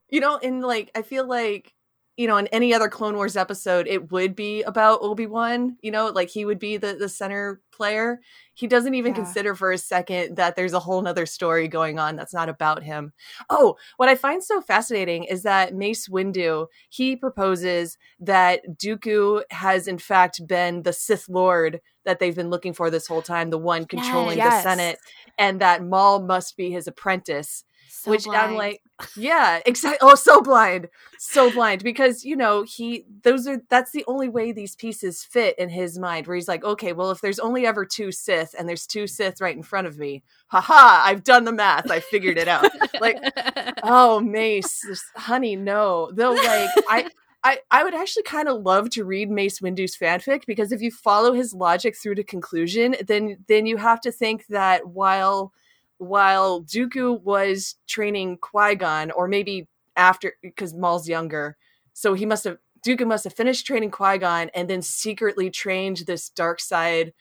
you know in like i feel like you know in any other clone wars episode it would be about obi-wan you know like he would be the the center player he doesn't even Yeah. consider for a second that there's a whole nother story going on that's not about him oh what i find so fascinating is that mace windu he proposes that dooku has in fact been the sith lord that they've been looking for this whole time the one controlling Yes. the senate and that maul must be his apprentice So which I'm like, yeah, exactly. Oh, so blind, so blind because you know he those are that's the only way these pieces fit in his mind. Where he's like, okay, well, if there's only ever two Sith and there's two Sith right in front of me, haha, I've done the math, I figured it out. like, oh, Mace, this- honey, no, though, like I. I, I would actually kind of love to read Mace Windu's fanfic because if you follow his logic through to conclusion, then then you have to think that while while Dooku was training Qui Gon, or maybe after, because Maul's younger, so he must have Dooku must have finished training Qui Gon and then secretly trained this dark side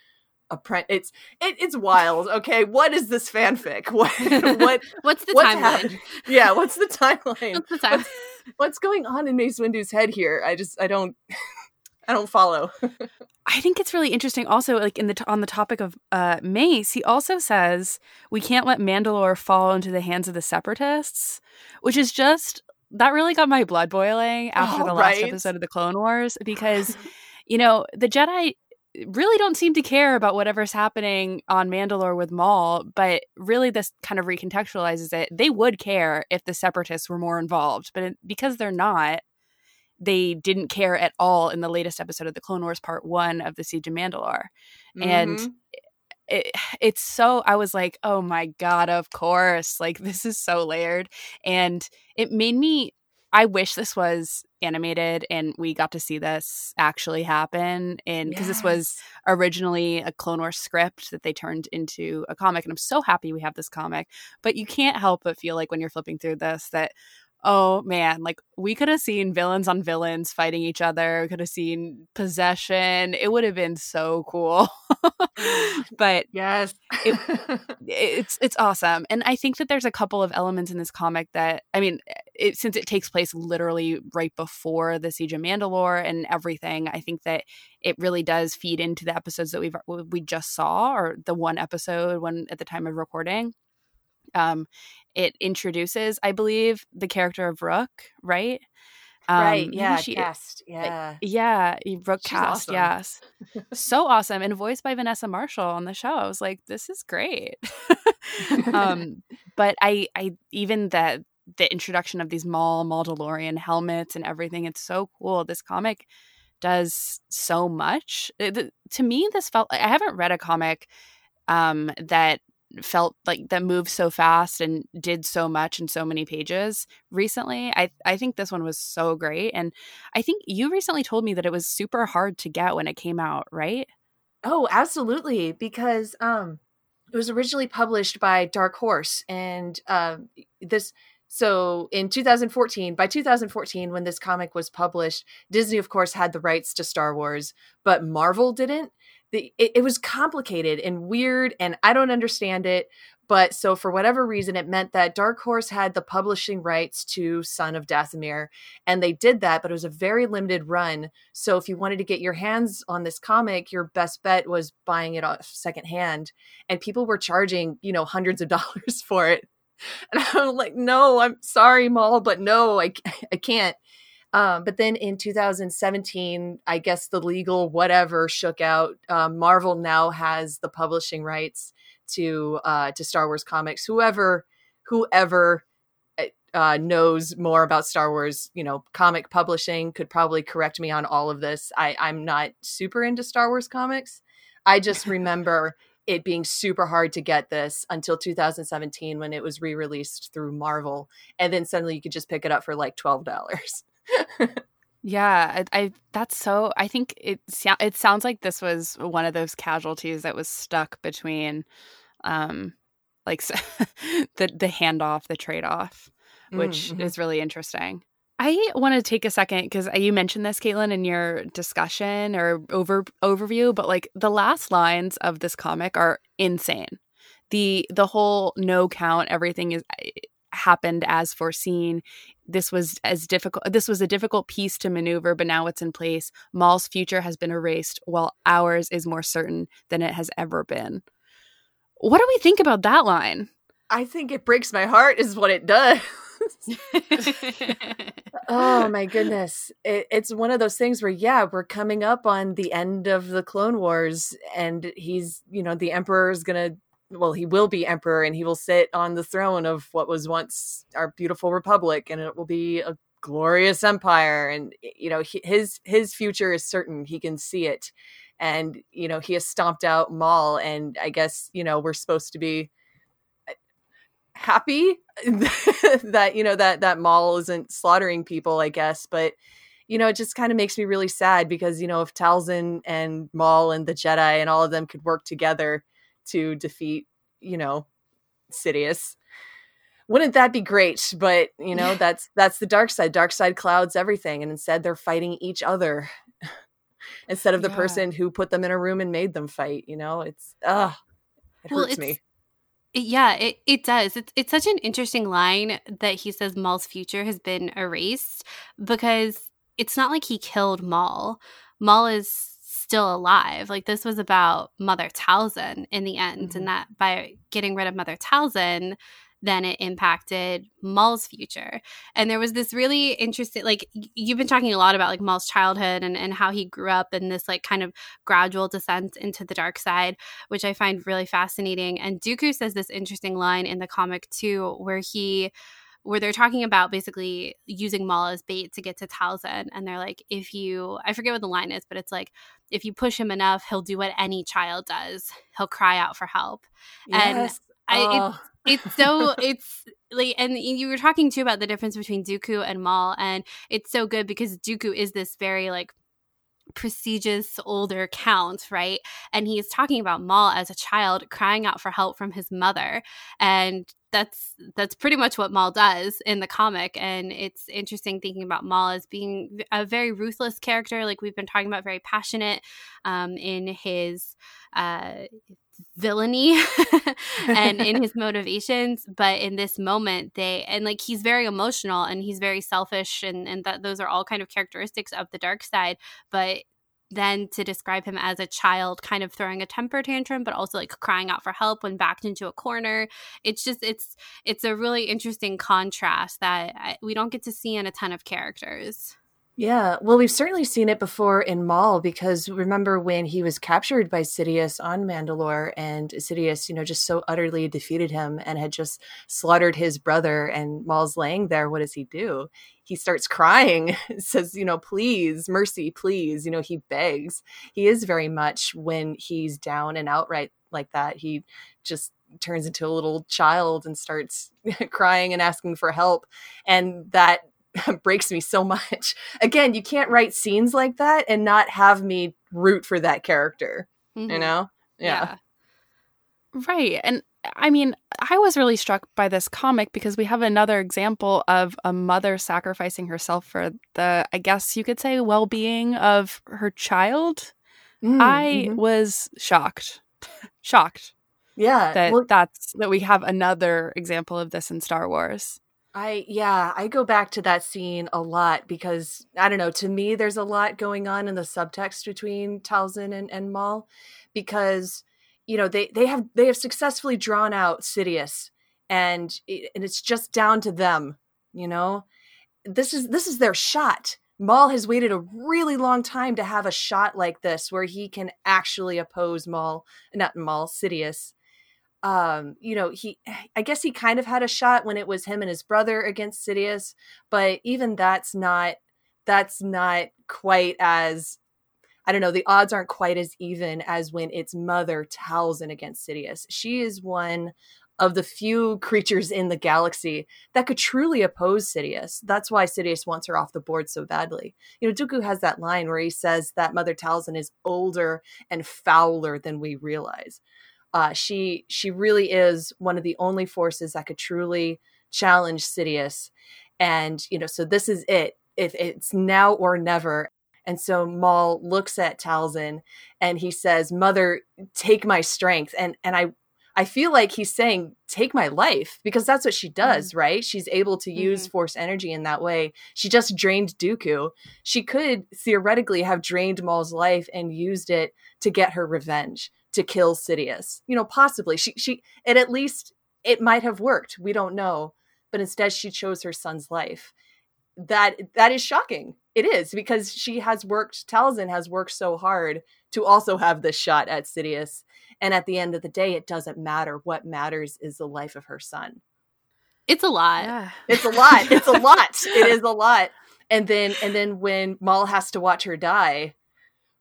apprentice. It's it, it's wild. Okay, what is this fanfic? What what What's the what's timeline? happening? Yeah, what's the timeline? What's the time? What's going on in Mace Windu's head here? I just I don't I don't follow. I think it's really interesting. Also, like in the t- on the topic of uh, Mace, he also says we can't let Mandalore fall into the hands of the Separatists, which is just that really got my blood boiling after Oh, the last right. episode of the Clone Wars because you know the Jedi really don't seem to care about whatever's happening on Mandalore with Maul, but really this kind of recontextualizes it. They would care if the Separatists were more involved, but it, because they're not, they didn't care at all in the latest episode of the Clone Wars Part One of the Siege of Mandalore, and Mhm. it, it's so. I was like, oh my god, of course! Like this is so layered, and it made me. I wish this was animated and we got to see this actually happen, and because this was originally a Clone Wars script that they turned into a comic. And I'm so happy we have this comic. But you can't help but feel like when you're flipping through this that oh man, like we could have seen villains on villains fighting each other. We could have seen possession. It would have been so cool. but yes, it, it's it's awesome, and I think that there's a couple of elements in this comic that I mean, it, since it takes place literally right before the siege of Mandalore and everything, I think that it really does feed into the episodes that we've we just saw or the one episode when at the time of recording um, it introduces, I believe, the character of Rook, right? Um, right. Yeah. She, cast. Yeah. Yeah. Rook She's cast. Awesome. Yes. so awesome. And voiced by Vanessa Marshall on the show. I was like, this is great. um, but I, I, even the, the introduction of these Maul, Mauldalorian helmets and everything, it's so cool. This comic does so much. It, to me, this felt, I haven't read a comic um, that felt like that moved so fast and did so much in so many pages recently. I I think this one was so great and I think you recently told me that it was super hard to get when it came out, right? Oh, absolutely because um it was originally published by Dark Horse and uh, this so in 2014 by 2014 when this comic was published disney of course had the rights to star wars but marvel didn't the it, it was complicated and weird and I don't understand it. But so for whatever reason, it meant that Dark Horse had the publishing rights to Son of Dathomir, and they did that, but it was a very limited run. So if you wanted to get your hands on this comic, your best bet was buying it off secondhand, and people were charging you know hundreds of dollars for it. And I'm like, no, I'm sorry, Maul, but no, I I can't. Um, but then in 2017, I guess the legal whatever shook out. Um, Marvel now has the publishing rights to uh, to Star Wars comics. Whoever whoever eh, uh, knows more about Star Wars, you know, comic publishing could probably correct me on all of this. I, I'm not super into Star Wars comics. I just remember it being super hard to get this until 2017 when it was re-released through Marvel, and then suddenly you could just pick it up for like twelve dollars. yeah, I, I, that's so. I think it it sounds like this was one of those casualties that was stuck between, um, like the the handoff, the trade off, which mm-hmm. is really interesting. I want to take a second because you mentioned this, Caitlin, in your discussion or over overview, but like the last lines of this comic are insane. The the whole no count, everything is happened as foreseen. This was as difficult this was a difficult piece to maneuver, but now it's in place. Maul's future has been erased while ours is more certain than it has ever been. What do we think about that line? I think it breaks my heart is what it does. oh my goodness. It, it's one of those things where, yeah, we're coming up on the end of the Clone Wars, and he's, you know, the Emperor is going to well he will be emperor and he will sit on the throne of what was once our beautiful republic and it will be a glorious empire and you know his his future is certain. He can see it. And you know he has stomped out Maul and I guess you know we're supposed to be uh, happy that you know that that Maul isn't slaughtering people I guess. But you know it just kind of makes me really sad because you know if Talzin and Maul and the Jedi and all of them could work together to defeat, you know, Sidious. Wouldn't that be great? But you know, that's that's the dark side. Dark side clouds everything, and instead they're fighting each other instead of the yeah. person who put them in a room and made them fight. You know, it's ah, it well, hurts me. Yeah, it, it does. It's it's such an interesting line that he says Maul's future has been erased because it's not like he killed Maul. Maul is still alive. Like this was about Mother Talzin in the end, mm-hmm. and that by getting rid of Mother Talzin, then it impacted Maul's future. And there was this really interesting, like you've been talking a lot about like Maul's childhood and, and how he grew up in this like kind of gradual descent into the dark side, which I find really fascinating. And Dooku says this interesting line in the comic too, where he where they're talking about basically using Maul as bait to get to Talzin. And they're like, if you, I forget what the line is, but it's like, if you push him enough, he'll do what any child does. He'll cry out for help. Yes. And oh. I, it's, it's so, it's like, and you were talking too about the difference between Dooku and Maul. And it's so good because Dooku is this very like, prestigious older count, right? And he's talking about Maul as a child crying out for help from his mother. And that's that's pretty much what Maul does in the comic. And it's interesting thinking about Maul as being a very ruthless character, like we've been talking about, very passionate um, in his uh, villainy and in his motivations but in this moment they and like he's very emotional and he's very selfish and and that those are all kind of characteristics of the dark side but then to describe him as a child kind of throwing a temper tantrum but also like crying out for help when backed into a corner. It's just it's it's a really interesting contrast that I, we don't get to see in a ton of characters yeah, well, we've certainly seen it before in Maul because remember when he was captured by Sidious on Mandalore and Sidious, you know, just so utterly defeated him and had just slaughtered his brother and Maul's laying there. What does he do? He starts crying, says, you know, please, mercy, please. You know, he begs. He is very much when he's down and outright like that. He just turns into a little child and starts crying and asking for help. And that breaks me so much. Again, you can't write scenes like that and not have me root for that character. Mm-hmm. You know? Yeah. yeah. Right. And I mean, I was really struck by this comic because we have another example of a mother sacrificing herself for the, I guess you could say, well being of her child. Mm, I mm-hmm. was shocked. shocked. Yeah. That well, that's that we have another example of this in Star Wars. I yeah, I go back to that scene a lot because I don't know, to me there's a lot going on in the subtext between Talzin and, and Maul because you know, they they have they have successfully drawn out Sidious and it, and it's just down to them, you know. This is this is their shot. Maul has waited a really long time to have a shot like this where he can actually oppose Maul, not Maul, Sidious um you know he i guess he kind of had a shot when it was him and his brother against sidious but even that's not that's not quite as i don't know the odds aren't quite as even as when it's mother talzin against sidious she is one of the few creatures in the galaxy that could truly oppose Sidious. That's why Sidious wants her off the board so badly. You know, Dooku has that line where he says that Mother Talzin is older and fouler than we realize uh, she she really is one of the only forces that could truly challenge Sidious, and you know, so this is it. If it's now or never. And so Maul looks at Talzin and he says, "Mother, take my strength." And and I I feel like he's saying, take my life, because that's what she does, mm-hmm. right? She's able to use mm-hmm. force energy in that way. She just drained Dooku. She could theoretically have drained Maul's life and used it to get her revenge to kill Sidious. You know, possibly she she it at least it might have worked. We don't know, but instead she chose her son's life. That that is shocking. It is because she has worked. Talzin has worked so hard to also have this shot at Sidious, and at the end of the day, it doesn't matter. What matters is the life of her son. It's a lot. Yeah. It's a lot. It's a lot. it is a lot. And then and then when Maul has to watch her die,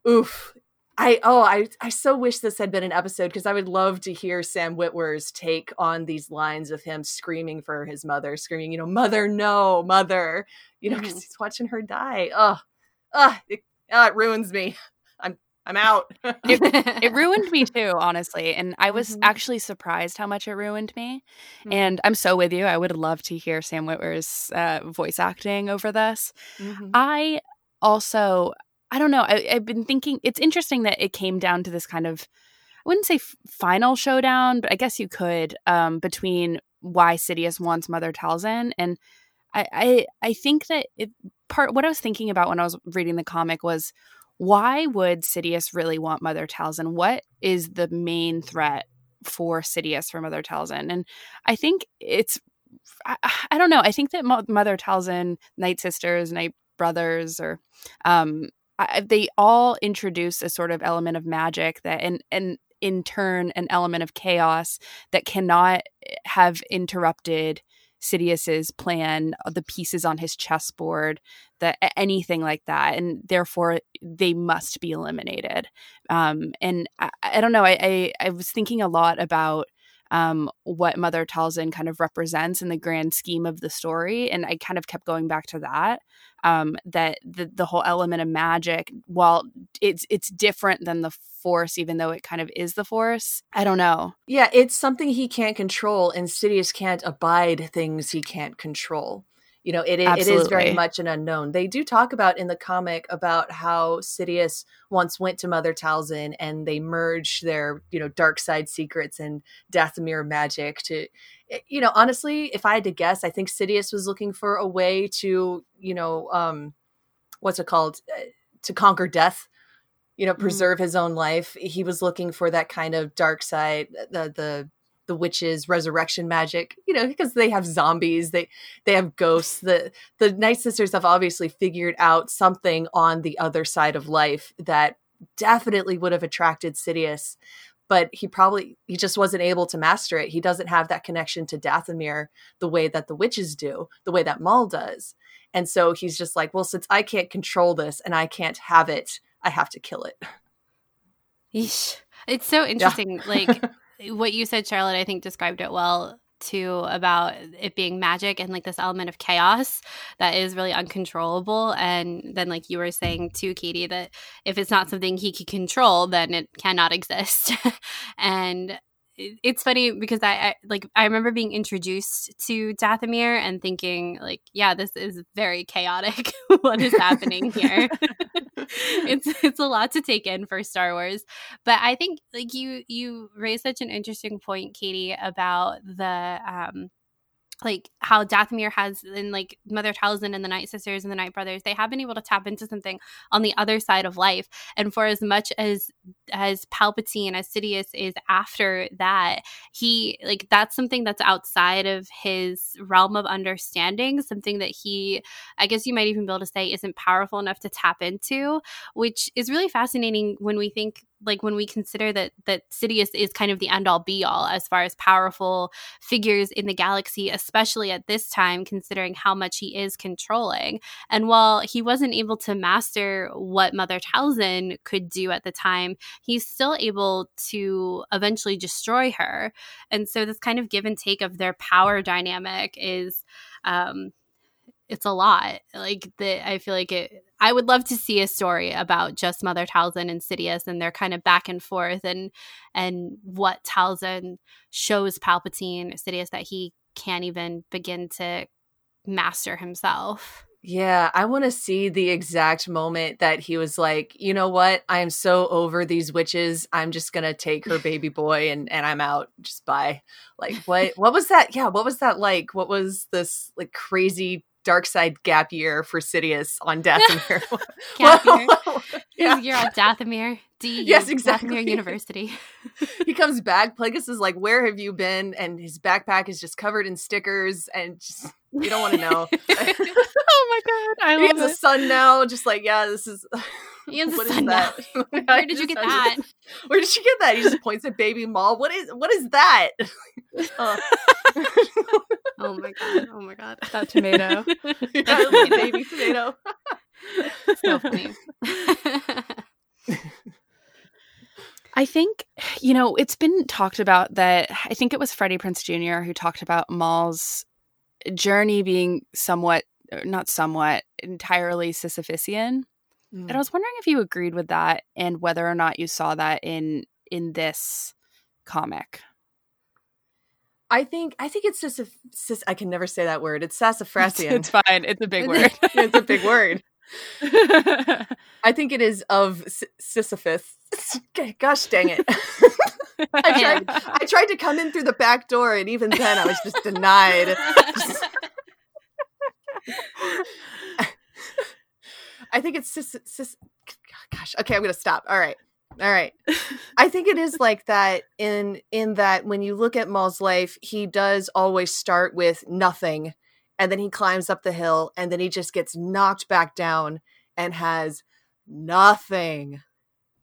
oof, I oh I I so wish this had been an episode because I would love to hear Sam Witwer's take on these lines of him screaming for his mother, screaming, you know, mother, no, mother, you know, because mm-hmm. he's watching her die. Oh, oh, it, oh, it ruins me. I'm I'm out. it, it, ruined me too, honestly, and I was mm-hmm. actually surprised how much it ruined me. Mm-hmm. And I'm so with you. I would love to hear Sam Witwer's uh, voice acting over this. Mm-hmm. I also I don't know. I, have been thinking it's interesting that it came down to this kind of, I wouldn't say f- final showdown, but I guess you could um, between why Sidious wants Mother Talzin, and I, I, I think that it part what I was thinking about when I was reading the comic was why would Sidious really want Mother Talzin? What is the main threat for Sidious for Mother Talzin? And I think it's I, I don't know. I think that Mother Talzin, Night Sisters, Night Brothers, or um, I, they all introduce a sort of element of magic that and and in turn an element of chaos that cannot eh, have interrupted Sidious's plan, uh, the pieces on his chessboard, that anything like that, and therefore they must be eliminated. Um, and I, I, don't know. I, I, I was thinking a lot about um, what Mother Talzin kind of represents in the grand scheme of the story. And I kind of kept going back to that. Um, that the, the whole element of magic, while it's it's different than the force, even though it kind of is the force. I don't know. Yeah, it's something he can't control, and Sidious can't abide things he can't control you know it, it is very much an unknown they do talk about in the comic about how sidious once went to mother talzin and they merged their you know dark side secrets and dathomir magic to eh, you know honestly if i had to guess i think sidious was looking for a way to you know um what's it called eh, to conquer death you know mm-hmm. preserve mm. his own life he was looking for that kind of dark side the the the witches resurrection magic you know because they have zombies they they have ghosts the the night sisters have obviously figured out something on the other side of life that definitely would have attracted sidious but he probably he just wasn't able to master it he doesn't have that connection to dathomir the way that the witches do the way that maul does and so he's just like well since i can't control this and i can't have it i have to kill it Yeesh. it's so interesting yeah. like what you said, Charlotte, I think described it well too about it being magic and like this element of chaos that is really uncontrollable. And then, like you were saying too, Katie, that if it's not something he could control, then it cannot exist. and it's funny because I, I, like I remember being introduced to Dathomir and thinking like, yeah, this is very chaotic. what is happening here? it's it's a lot to take in for Star Wars, but I think like you you raised such an interesting point, Katie, about the um like how Dathomir has in like Mother Talzin and the Night Sisters and the Night Brothers, they have been able to tap into something on the other side of life. And for as much as as Palpatine, as Sidious is after that, he like that's something that's outside of his realm of understanding, something that he, I guess you might even be able to say, isn't powerful enough to tap into, which is really fascinating when we think like when we consider that that Sidious is kind of the end all be all as far as powerful figures in the galaxy, especially at this time, considering how much he is controlling. And while he wasn't able to master what Mother Talzin could do at the time, he's still able to eventually destroy her. And so this kind of give and take of their power dynamic is um it's a lot. Like the I feel like it I would love to see a story about just Mother Talzin and Sidious and their kind of back and forth and and what Talzin shows Palpatine Sidious that he can't even begin to master himself. Yeah, I want to see the exact moment that he was like, you know what? I am so over these witches. I'm just gonna take her baby boy and and I'm out. Just bye. Like what? What was that? Yeah, what was that like? What was this like crazy dark side gap year for Sidious on Dathomir. gap year. yeah. You're at Dathomir. D. Yes, exactly. Dathomir University. he comes back. Plagueis is like, "Where have you been?" And his backpack is just covered in stickers, and just you don't want to know. oh my god! I he has it. a son now. Just like, yeah, this is. He has what a son now. Where did you get that? Where did you get that? He just points at baby Maul. What is what is that? Uh. oh my god! Oh my god! That tomato. yeah, baby tomato. so funny. I think, you know, it's been talked about that I think it was Freddie Prinze Jr. who talked about Maul's journey being somewhat, not somewhat, entirely Sisyphusian. Mm. And I was wondering if you agreed with that and whether or not you saw that in in this comic. I think I think it's just a I can never say that word. It's sassafrasian. It's, it's fine. It's a big word. it's a big word. I think it is of Sisyphus. Gosh dang it. I tried I tried to come in through the back door and even then I was just denied. I think it's sis, sis gosh, okay, I'm to stop. All right. All right. I think it is like that in in that when you look at Maul's life, he does always start with nothing and then he climbs up the hill and then he just gets knocked back down and has nothing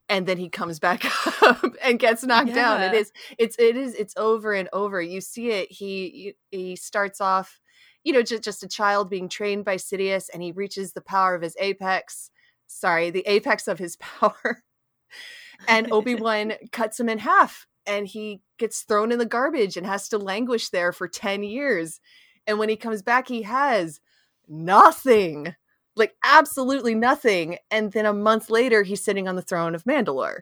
and then he comes back up and gets knocked yeah. down it is it's it is it's over and over you see it he he starts off you know just, just a child being trained by sidious and he reaches the power of his apex sorry the apex of his power and obi-wan cuts him in half and he gets thrown in the garbage and has to languish there for 10 years. And when he comes back, he has nothing like absolutely nothing. And then a month later, he's sitting on the throne of Mandalore.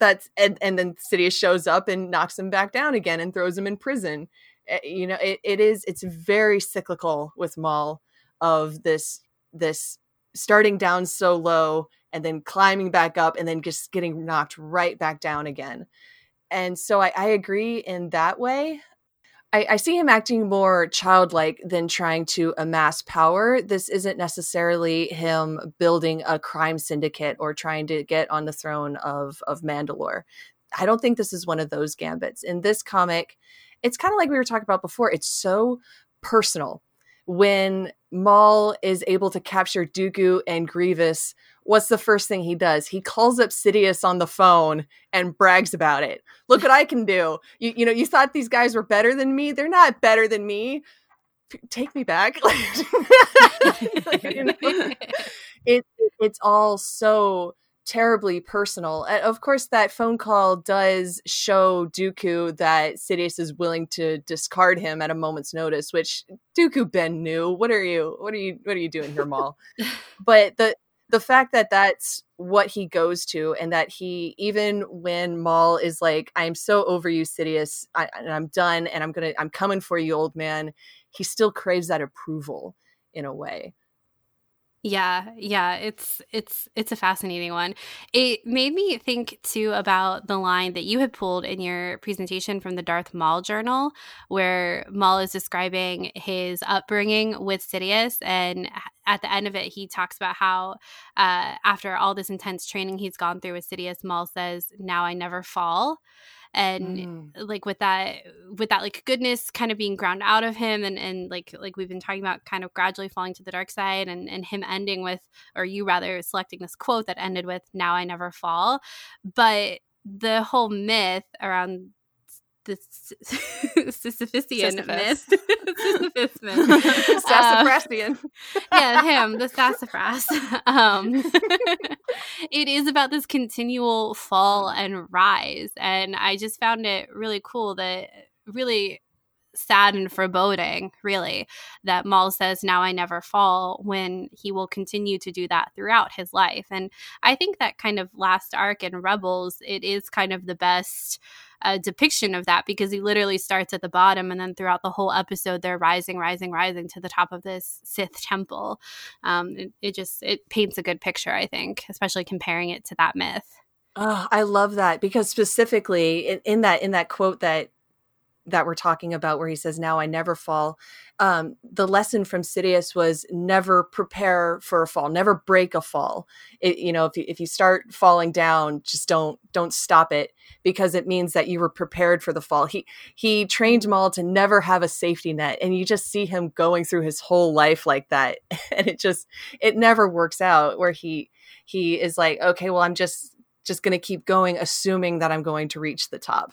That's and and then Sidious shows up and knocks him back down again and throws him in prison. Eh, you know, it, it is it's very cyclical with Maul of this this starting down so low and then climbing back up and then just getting knocked right back down again. And so I, I agree in that way. I, I, see him acting more childlike than trying to amass power. This isn't necessarily him building a crime syndicate or trying to get on the throne of of Mandalore. I don't think this is one of those gambits. In this comic, it's kind of like we were talking about before. It's so personal. When Maul is able to capture Dooku and Grievous what's the first thing he does? He calls up Sidious on the phone and brags about it. Look what I can do. You, you know, you thought these guys were better than me. They're not better than me. P- take me back. you know? it, it's all so terribly personal. And of course, that phone call does show Dooku that Sidious is willing to discard him at a moment's notice, which Dooku Ben knew. What are you? What are you? What are you doing here, Maul? but the the fact that that's what he goes to and that he even when Maul is like I'm so over you Sidious I, and I'm done and I'm to I'm coming for you old man he still craves that approval in a way yeah, yeah, it's it's it's a fascinating one. It made me think too about the line that you had pulled in your presentation from the Darth Maul journal, where Maul is describing his upbringing with Sidious, and at the end of it, he talks about how uh, after all this intense training he's gone through with Sidious, Maul says, "Now I never fall." And mm. like with that with that like goodness kind of being ground out of him and and like like we've been talking about kind of gradually falling to the dark side and and him ending with or you rather selecting this quote that ended with now i never fall but the whole myth around the Sisyphean myth. Sisyphus myth. Sassafrassian. Um, yeah, him, the sassafras. Um, it is about this continual fall and rise. And I just found it really cool that really sad and foreboding, really, that Maul says, Now I never fall, when he will continue to do that throughout his life. And I think that kind of last arc in Rebels, it is kind of the best a depiction of that because he literally starts at the bottom and then throughout the whole episode they're rising rising rising to the top of this sith temple. Um, it, it just it paints a good picture i think especially comparing it to that myth. Oh, I love that because specifically in, in, that in that quote that that we're talking about where he says now i never fall um, the lesson from sidious was never prepare for a fall never break a fall. It, you know if you, if you start falling down just don't don't stop it because it means that you were prepared for the fall. He he trained maul to never have a safety net and you just see him going through his whole life like that. And it just it never works out where he he is like okay well i'm just just going to keep going assuming that i'm going to reach the top.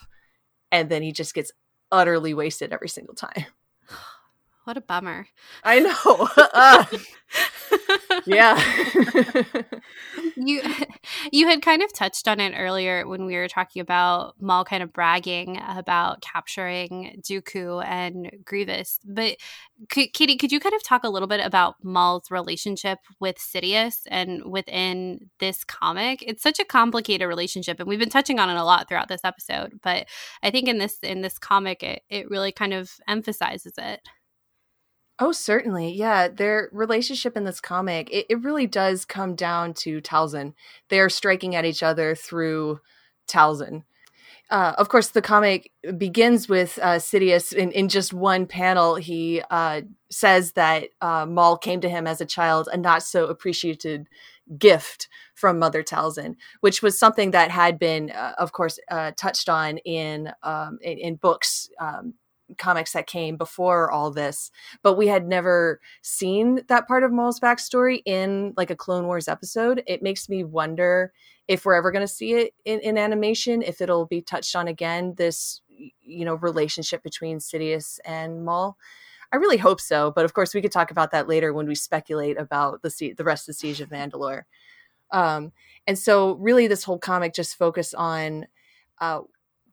And then he just gets utterly wasted every single time. What a bummer. I know. Uh, Yeah. you you had kind of touched on it earlier when we were talking about Maul kind of bragging about capturing Dooku and Grievous. But could, Katie, could you kind of talk a little bit about Maul's relationship with Sidious and within this comic? It's such a complicated relationship, and we've been touching on it a lot throughout this episode. But I think in this in this comic, it, it really kind of emphasizes it. Oh, certainly. Yeah. Their relationship in this comic, it, it really does come down to Talzin. They are striking at each other through Talzin. Uh, of course, the comic begins with uh, Sidious in, in just one panel. He uh, says that uh, Maul came to him as a child, a not so appreciated gift from Mother Talzin, which was something that had been, uh, of course, uh, touched on in, um, in, in books um, comics that came before all this, but we had never seen that part of Maul's backstory in like a Clone Wars episode. It makes me wonder if we're ever going to see it in, in animation, if it'll be touched on again, this, you know, relationship between Sidious and Maul. I really hope so, but of course we could talk about that later when we speculate about the the rest of the Siege of Mandalore. Um, and so, really, this whole comic just focused on uh,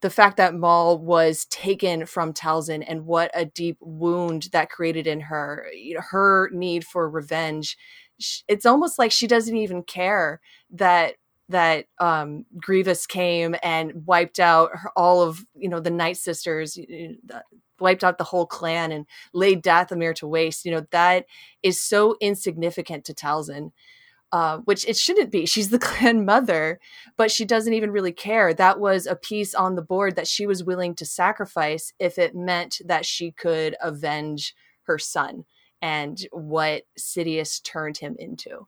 the fact that Maul was taken from Talzin and what a deep wound that created in her, you know, her need for revenge. It's almost like she doesn't even care that that um, Grievous came and wiped out her, all of you know the Night Sisters, wiped out the whole clan and laid Dathomir to waste. You know that is so insignificant to Talzin uh, which it shouldn't be. She's the clan mother, but she doesn't even really care. That was a piece on the board that she was willing to sacrifice if it meant that she could avenge her son and what Sidious turned him into.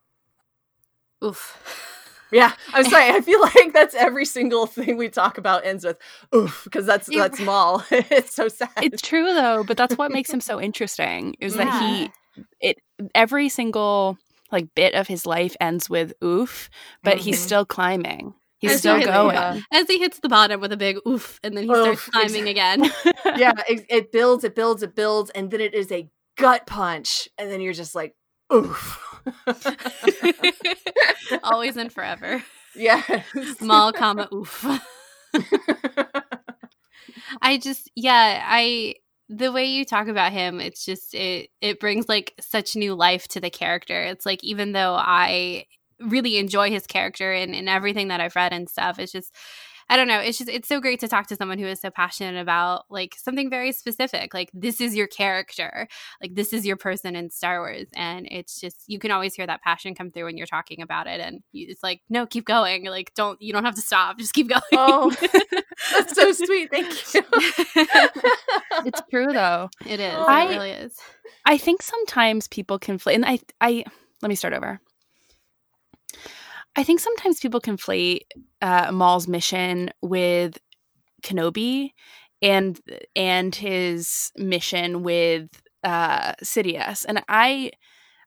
Oof. Yeah, I'm sorry. I feel like that's every single thing we talk about ends with oof because that's You're that's Maul. it's so sad. It's true though, but that's what makes him so interesting is yeah. that he it every single like bit of his life ends with oof, but mm-hmm. he's still climbing. He's as still he going. As he hits the bottom with a big oof, and then he oof, starts climbing again. yeah, it, it builds, it builds, it builds, and then it is a gut punch, and then you're just like, oof. Always and forever. Yeah. Small comma oof. I just yeah, I the way you talk about him it's just it it brings like such new life to the character. It's like even though i really enjoy his character and, and everything that i've read and stuff it's just I don't know. It's just it's so great to talk to someone who is so passionate about like something very specific. Like this is your character. Like this is your person in Star Wars, and it's just you can always hear that passion come through when you're talking about it. And you, it's like no, keep going. Like don't you don't have to stop. Just keep going. Oh, that's so sweet. Thank you. it's true though. It is. Oh. It really is. I think sometimes people conflate, and I I let me start over. I think sometimes people conflate uh, Maul's mission with Kenobi and and his mission with uh, Sidious, and I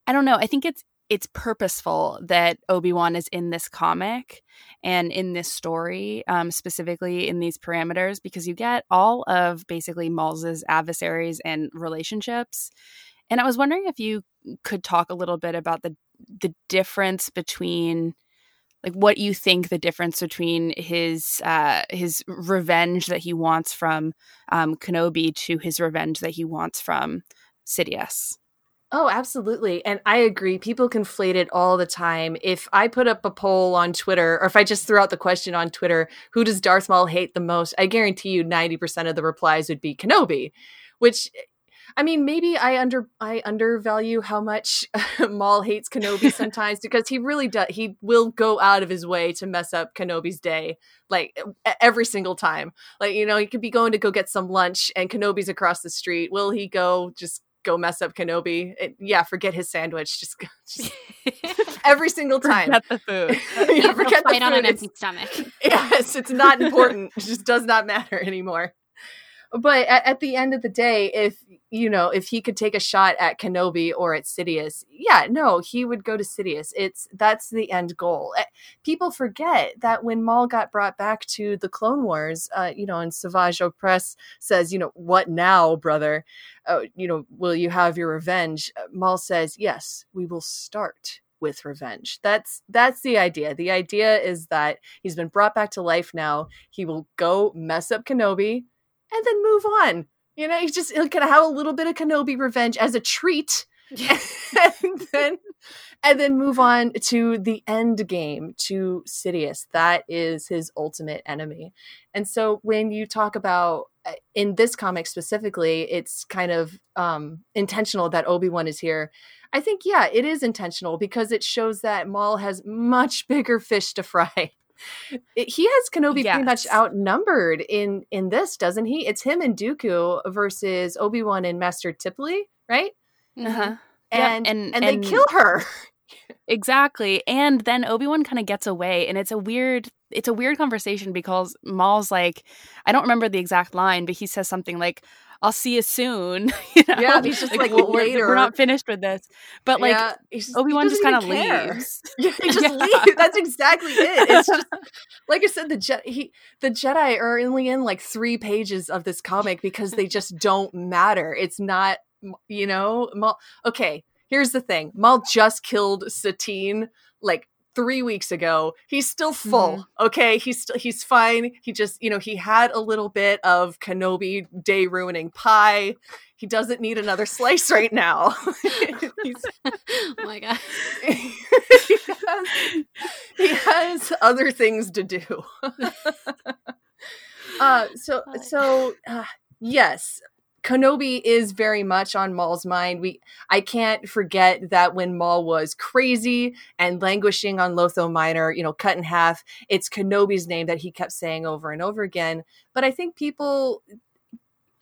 I don't know. I think it's it's purposeful that Obi Wan is in this comic and in this story, um, specifically in these parameters, because you get all of basically Maul's adversaries and relationships. And I was wondering if you could talk a little bit about the the difference between like what you think the difference between his uh his revenge that he wants from um Kenobi to his revenge that he wants from Sidious. Oh, absolutely. And I agree. People conflate it all the time. If I put up a poll on Twitter, or if I just threw out the question on Twitter, who does Darth Maul hate the most? I guarantee you 90% of the replies would be Kenobi, which I mean, maybe I under I undervalue how much Maul hates Kenobi sometimes because he really does. He will go out of his way to mess up Kenobi's day, like every single time. Like you know, he could be going to go get some lunch, and Kenobi's across the street. Will he go just go mess up Kenobi? It, yeah, forget his sandwich. Just, just every single time. Forget the food. yeah, forget the food. on an empty stomach. Yes, it's not important. it just does not matter anymore but at, at, the end of the day, if you know, if he could take a shot at Kenobi or at Sidious, yeah, no, he would go to Sidious. It's that's the end goal. Eh, people forget that when Maul got brought back to the Clone Wars, uh, you know, and Savage Opress says, you know, what now, brother? Uh, you know, will you have your revenge? Uh, Maul says, yes, we will start with revenge. That's that's the idea. The idea is that he's been brought back to life now. He will go mess up Kenobi and then move on. You know, he's just he'll kind of have a little bit of Kenobi revenge as a treat. and then and then move on to the end game to Sidious. That is his ultimate enemy. And so when you talk about uh, in this comic specifically, it's kind of um, intentional that Obi Wan is here. I think yeah, it is intentional because it shows that Maul has much bigger fish to fry he has Kenobi yes. pretty much outnumbered in in this, doesn't he? It's him and Dooku versus Obi Wan and Master Tiplee, right? Uh-huh. And, and, and and they kill her. exactly, and then Obi Wan kind of gets away, and it's a weird it's a weird conversation because Maul's like, I don't remember the exact line, but he says something like, I'll see you soon. you know? Yeah, he's just like, like well, later. We're, not finished with this. But like yeah, Obi Wan just kind of leaves. Yeah, he just yeah. leaves. That's exactly it. It's just like I said, the Je- he the Jedi are only in like three pages of this comic because they just don't matter. It's not, you know, Maul. Okay, here's the thing: Maul just killed Satine like three weeks ago. He's still full. Mm-hmm. Okay, he's still he's fine. He just you know he had a little bit of Kenobi day ruining pie. He doesn't need another slice right now. oh my god. he, has, he has other things to do. uh, so so uh, yes, Kenobi is very much on Maul's mind. We I can't forget that when Maul was crazy and languishing on Lotho Minor, you know, cut in half, it's Kenobi's name that he kept saying over and over again. But I think people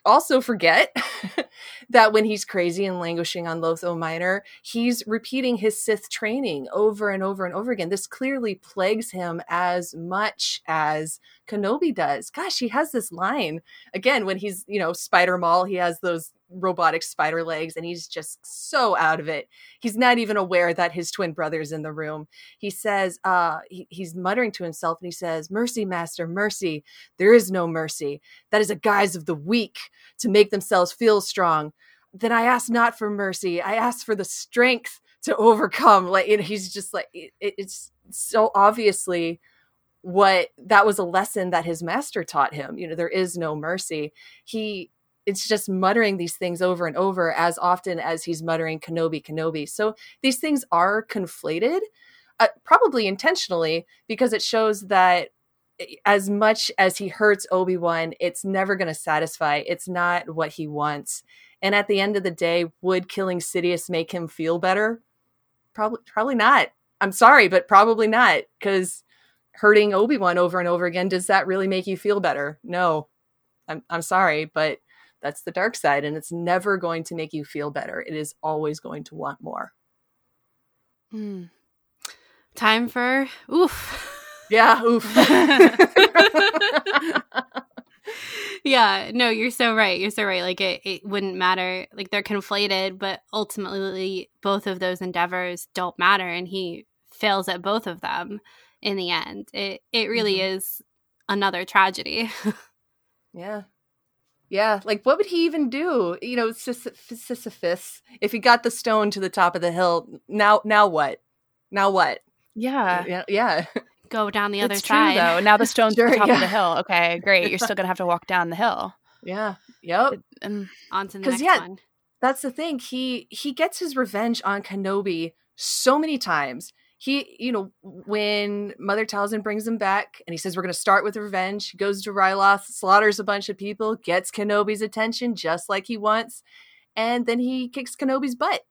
also forget that when he's crazy and languishing on Lotho Minor, he's repeating his Sith training over and over and over again. This clearly plagues him as much as Kenobi does. Gosh, he has this line again when he's, you know, Spider Maul, he has those robotic spider legs and he's just so out of it. He's not even aware that his twin brother's in the room. He says uh he, he's muttering to himself and he says mercy master mercy. There is no mercy. That is a guise of the weak to make themselves feel strong. Then i ask not for mercy. I ask for the strength to overcome. Like know, he's just like it, it's so obviously what that was a lesson that his master taught him. You know there is no mercy. He it's just muttering these things over and over as often as he's muttering Kenobi, Kenobi. So these things are conflated, uh, probably intentionally, because it shows that eh, as much as he hurts Obi Wan, it's never going to satisfy. It's not what he wants. And at the end of the day, would killing Sidious make him feel better? Probably, probably not. I'm sorry, but probably not. Because hurting Obi Wan over and over again, does that really make you feel better? No. I'm, I'm sorry, but that's the dark side, and it's never going to make you feel better. It is always going to want more. Hmm. Time for oof. Yeah, oof. yeah, no, you're so right. You're so right. Like it, it wouldn't matter. Like they're conflated, but ultimately both of those endeavors don't matter and he fails at both of them in the end. It it really mm-hmm. is another tragedy. yeah. Yeah, like what would he even do? You know, Sisyphus. If he got the stone to the top of the hill, now now what? Now what? Yeah, yeah, yeah. Go down the other it's side. True, though. Now the stone's sure, to the top yeah. of the hill. Okay, great. You're still gonna have to walk down the hill. Yeah. Yep. And on to the next yeah, one. That's the thing. He he gets his revenge on Kenobi so many times he, you know, when Mother Talzin brings him back and he says, We're going to start with revenge, he goes to Ryloth, slaughters a bunch of people, gets Kenobi's attention just like he wants, and then he kicks Kenobi's butt.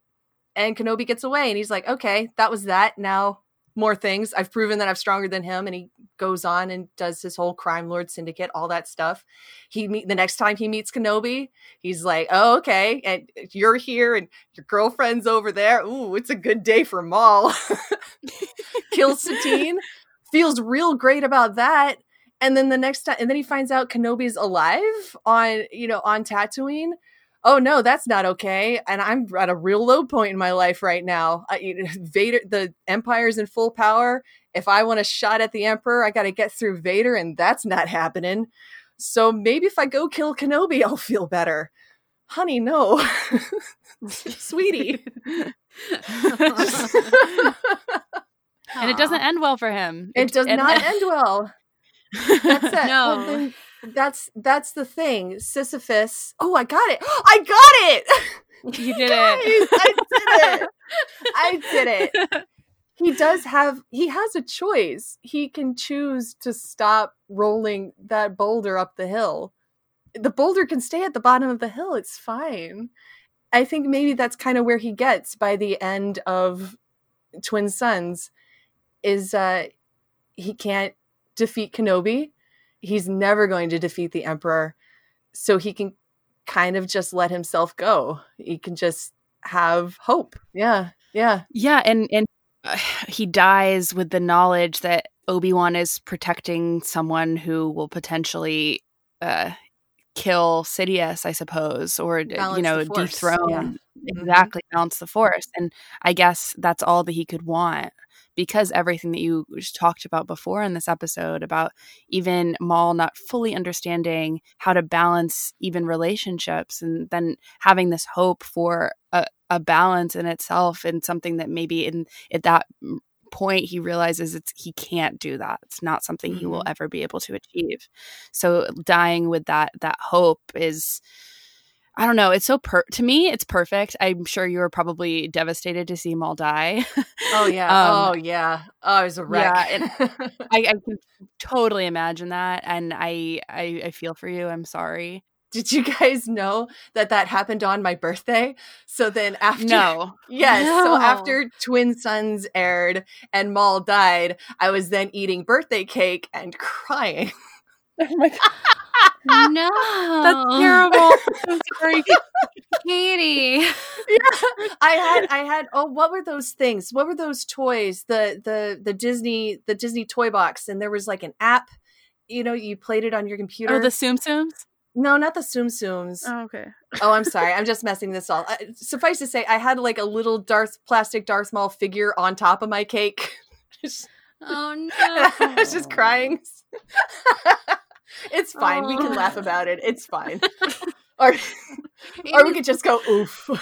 And Kenobi gets away, and he's like, Okay, that was that. Now more things. I've proven that I'm stronger than him. And he goes on and does his whole crime lord syndicate, all that stuff. He meet the next time he meets Kenobi, he's like, "Oh, okay, and you're here, and your girlfriend's over there. Ooh, it's a good day for Maul." Kills Satine, feels real great about that. And then the next time, and then he finds out Kenobi's alive on, you know, on Tatooine oh no, that's not okay. And I'm at a real low point in my life right now. I, Vader, the Empire's in full power. If I want a shot at the Emperor, I got to get through Vader, and that's not happening. So maybe if I go kill Kenobi, I'll feel better. Honey, no. Sweetie. and it doesn't end well for him. It, it does not end well. That's it. No. Well, then, that's that's the thing. Sisyphus. Oh, I got it. I got it. You did Guys, it. I did it. I did it. He does have he has a choice. He can choose to stop rolling that boulder up the hill. The boulder can stay at the bottom of the hill. It's fine. I think maybe that's kind of where he gets by the end of Twin Sons is uh he can't defeat Kenobi he's never going to defeat the emperor. So he can kind of just let himself go. He can just have hope. Yeah yeah. Yeah and and uh, he dies with the knowledge that obi-wan is protecting someone who will potentially uh kill Sidious, I suppose, or balance you know, dethrone yeah. Mm-hmm. exactly mm-hmm. balance the force. And I guess that's all that he could want because everything that you talked about before in this episode about even Maul not fully understanding how to balance even relationships and then having this hope for a, a balance in itself and something that maybe in at that point he realizes it's he can't do that. It's not something mm-hmm. he will Mm-hmm. ever be able to achieve. So dying with that that hope is I don't know. It's so per to me. It's perfect. I'm sure you were probably devastated to see Maul die. Oh yeah. Um, oh yeah. Oh, I was a wreck. yeah, I, I can totally imagine that, and I, I I feel for you. I'm sorry. Did you guys know that that happened on my birthday? So then after No, Yes. So after Twin Sons aired and Maul died, I was then eating birthday cake and crying. oh my god, no, that's terrible. I'm sorry. Katie. yeah. I had I had oh what were those things? What were those toys? The the the Disney the Disney toy box and there was like an app you know, you played it on your oh, computer. Oh, the Tsum Tsums. No, not the Tsum Tsums. Oh, okay. Oh, I'm sorry. I'm just messing this all. Uh, suffice to say, I had like a little Darth plastic Darth Maul figure on top of my cake. Oh no. I was just crying. it's fine. We can Oh. laugh about it. It's fine. or, or we could just go oof. Uh,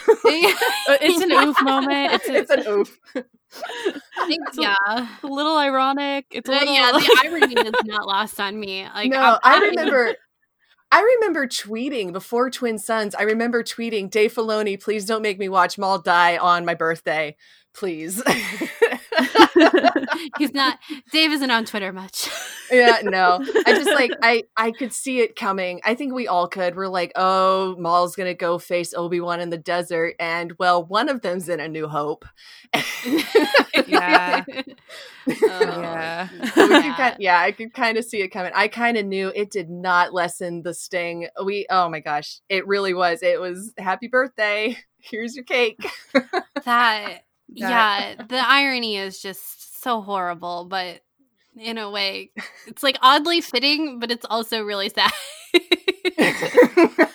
It's an oof moment. It's, a, it's an oof. yeah. a little ironic. It's a little. yeah, the irony is not lost on me. Like, no, I I'm- remember. I remember tweeting before Twin Sons. I remember tweeting, "Dave Filoni, please don't make me watch Maul die on my birthday, please." He's not. Dave isn't on Twitter much. yeah, no. I just like I I could see it coming. I think we all could. We're like, oh, Maul's gonna go face Obi Wan in the desert, and well, one of them's in A New Hope. Yeah. Oh, Yeah. So yeah. kind yeah, I could kind of see it coming. I kind of knew it did not lessen the sting. We oh my gosh, it really was. It was happy birthday. Here's your cake. that yeah the irony is just so horrible but in a way it's like oddly fitting but it's also really sad.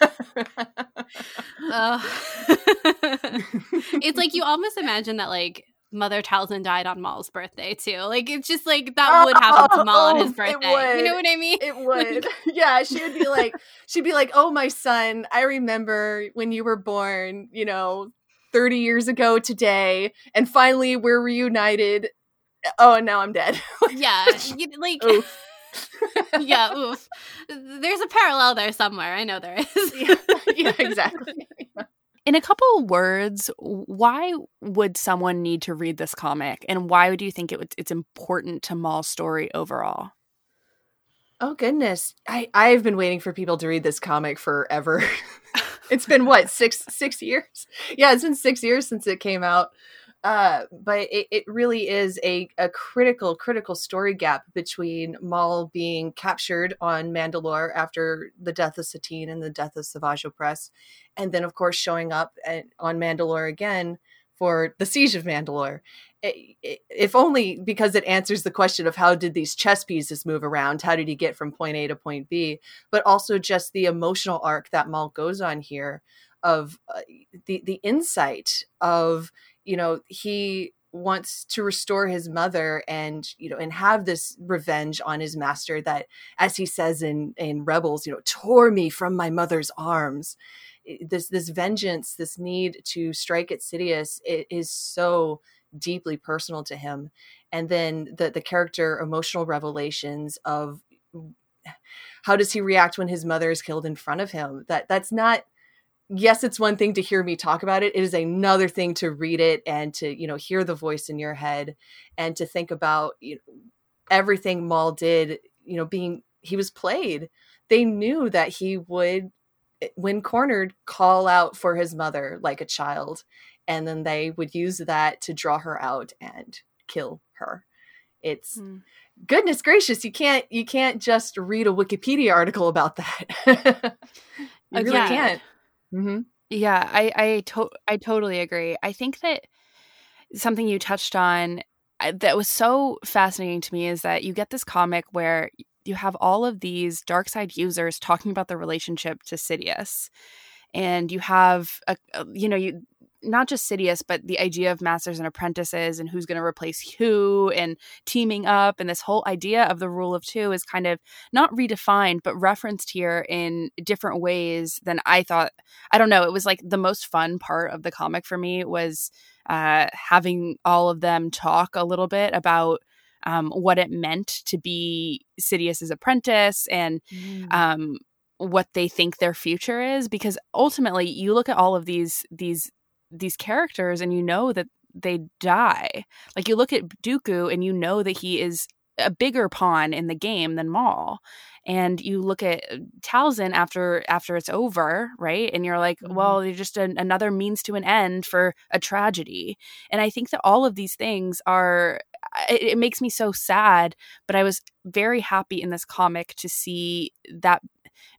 It's like you almost imagine that like mother Talzin died on Maul's birthday too. Like it's just like that would happen to Maul on his it birthday. You know what I mean? It would. yeah, she would be like, she'd be like, "Oh, my son, I remember when you were born, you know, 30 years ago today, and finally we're reunited. Oh, and now I'm dead." yeah you- like Oof. yeah oof there's a parallel there somewhere I know there is yeah, yeah, exactly. In a couple words, why would someone need to read this comic, and why do you think it, would- it's important to Maul's story overall? Oh goodness. I I've been waiting for people to read this comic forever. It's been what, 6 6 years? Yeah, it's been 6 years since it came out. Uh but it, it really is a a critical critical story gap between Maul being captured on Mandalore after the death of Satine and the death of Savage Opress and then of course showing up at, on Mandalore again for the siege of Mandalore Eh, eh, if only because it answers the question of how did these chess pieces move around how did he get from point a to point b but also just the emotional arc that maul goes on here of uh, the the insight of you know he wants to restore his mother and you know and have this revenge on his master that as he says in in rebels you know tore me from my mother's arms. Eh, this this vengeance this need to strike at sidious it is so deeply personal to him and then the the character emotional revelations of how does he react when his mother is killed in front of him? That that's not yes it's one thing to hear me talk about it it is another thing to read it and to you know hear the voice in your head and to think about you know, everything Maul did you know being he was played. They knew that he would eh, when cornered call out for his mother like a child and then they would use that to draw her out and kill her. It's Hmm. goodness gracious you can't you can't just read a wikipedia article about that. You really can't. Hmm Yeah, I I to- I totally agree. I think that something you touched on uh, that was so fascinating to me is that you get this comic where you have all of these dark side users talking about the relationship to Sidious, and you have a, a- you know you not just Sidious, but the idea of masters and apprentices and who's going to replace who and teaming up. And this whole idea of the rule of two is kind of not redefined, but referenced here in different ways than I thought. I don't know. It was like the most fun part of the comic for me was uh, having all of them talk a little bit about um, what it meant to be Sidious's apprentice and mm. um, what they think their future is because ultimately you look at all of these these these characters and you know that they die. Like you look at Dooku and you know that he is a bigger pawn in the game than Maul. And you look at uh, Talzin after after it's over, right? And you're like, mm-hmm. well, they're just an, another means to an end for a tragedy. And I think that all of these things are it, it makes me so sad, but I was very happy in this comic to see that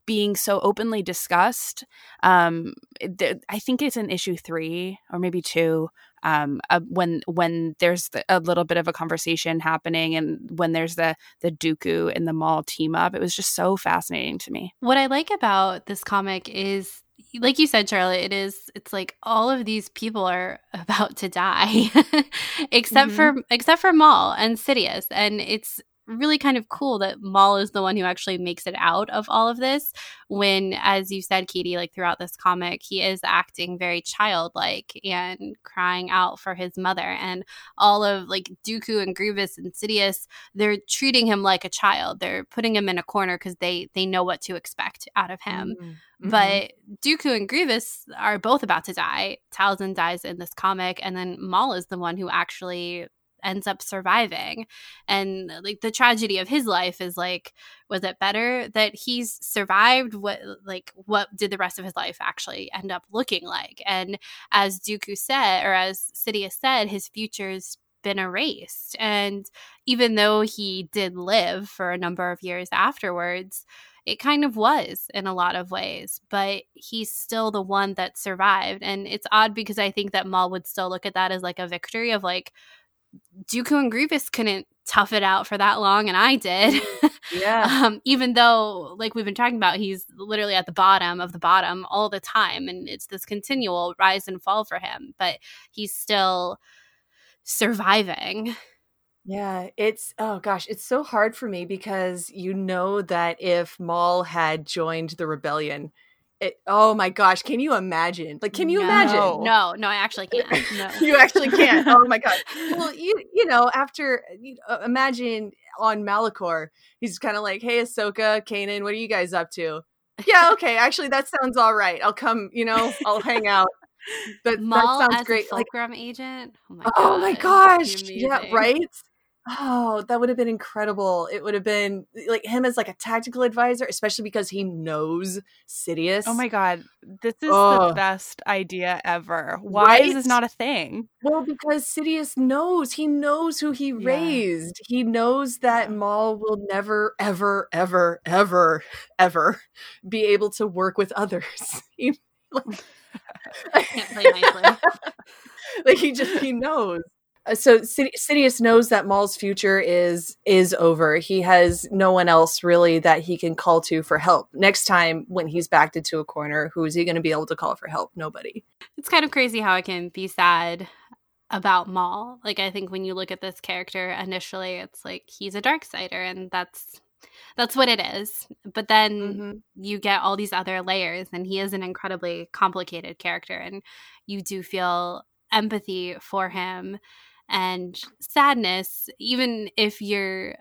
being so openly discussed. Um, th- I think it's in issue three or maybe two. Um, uh, when when there's the, a little bit of a conversation happening, and when there's the the Dooku and the Maul team up, it was just so fascinating to me. What I like about this comic is like you said charlotte it is it's like all of these people are about to die except mm-hmm. for except for maul and sidious and it's really kind of cool that Maul is the one who actually makes it out of all of this. When, as you said, Katie, like throughout this comic, he is acting very childlike and crying out for his mother. And all of like Dooku and Grievous and Sidious, they're treating him like a child. They're putting him in a corner because they they know what to expect out of him. Mm-hmm. But Dooku and Grievous are both about to die. Talzin dies in this comic, and then Maul is the one who actually ends up surviving. And uh, like the tragedy of his life is like was it better that he's survived what like what did the rest of his life actually end up looking like? And as dooku said or as sidious said his future's been erased. And even though he did live for a number of years afterwards it kind of was in a lot of ways, but he's still the one that survived. And it's odd because I think that Maul would still look at that as like a victory of like, Dooku and Grievous couldn't tough it out for that long, and I did. Yeah. um, even though, like we've been talking about, he's literally at the bottom of the bottom all the time, and it's this continual rise and fall for him, but he's still surviving. Yeah, it's oh gosh, it's so hard for me because you know that if Maul had joined the rebellion, it, oh my gosh, can you imagine? Like, can you no, imagine? No, no, I actually can't. No. you actually can't. Oh my god. Well, you you know, after you uh, imagine on Malachor, he's kind of like, "Hey, Ahsoka, Kanan, what are you guys up to?" Yeah, okay, actually, that sounds all right. I'll come. You know, I'll hang out. But Maul that sounds great. Fulcrum like, agent. Oh my, oh my gosh. Yeah, right. Oh, that would have been incredible. It would have been eh, like him as like a tactical advisor, especially because he knows oh Sidious. Oh my god, this is oh. the best idea ever. Why right? is this not a thing? Well, because Sidious knows. He knows who he yeah. raised. He knows that Maul will never, ever, ever, ever, ever be able to work with others. He, like, can't play nicely. like he just he knows. Uh, so Sidious knows that Maul's future is is over. He has no one else really that he can call to for help. Next time when he's backed into a corner, who is he going to be able to call for help? Nobody. It's kind of crazy how I can be sad about Maul. Like I think when you look at this character initially, it's like he's a dark sider and that's that's what it is. But then mm-hmm. you get all these other layers and he is an incredibly complicated character and you do feel empathy for him and sadness, even if you're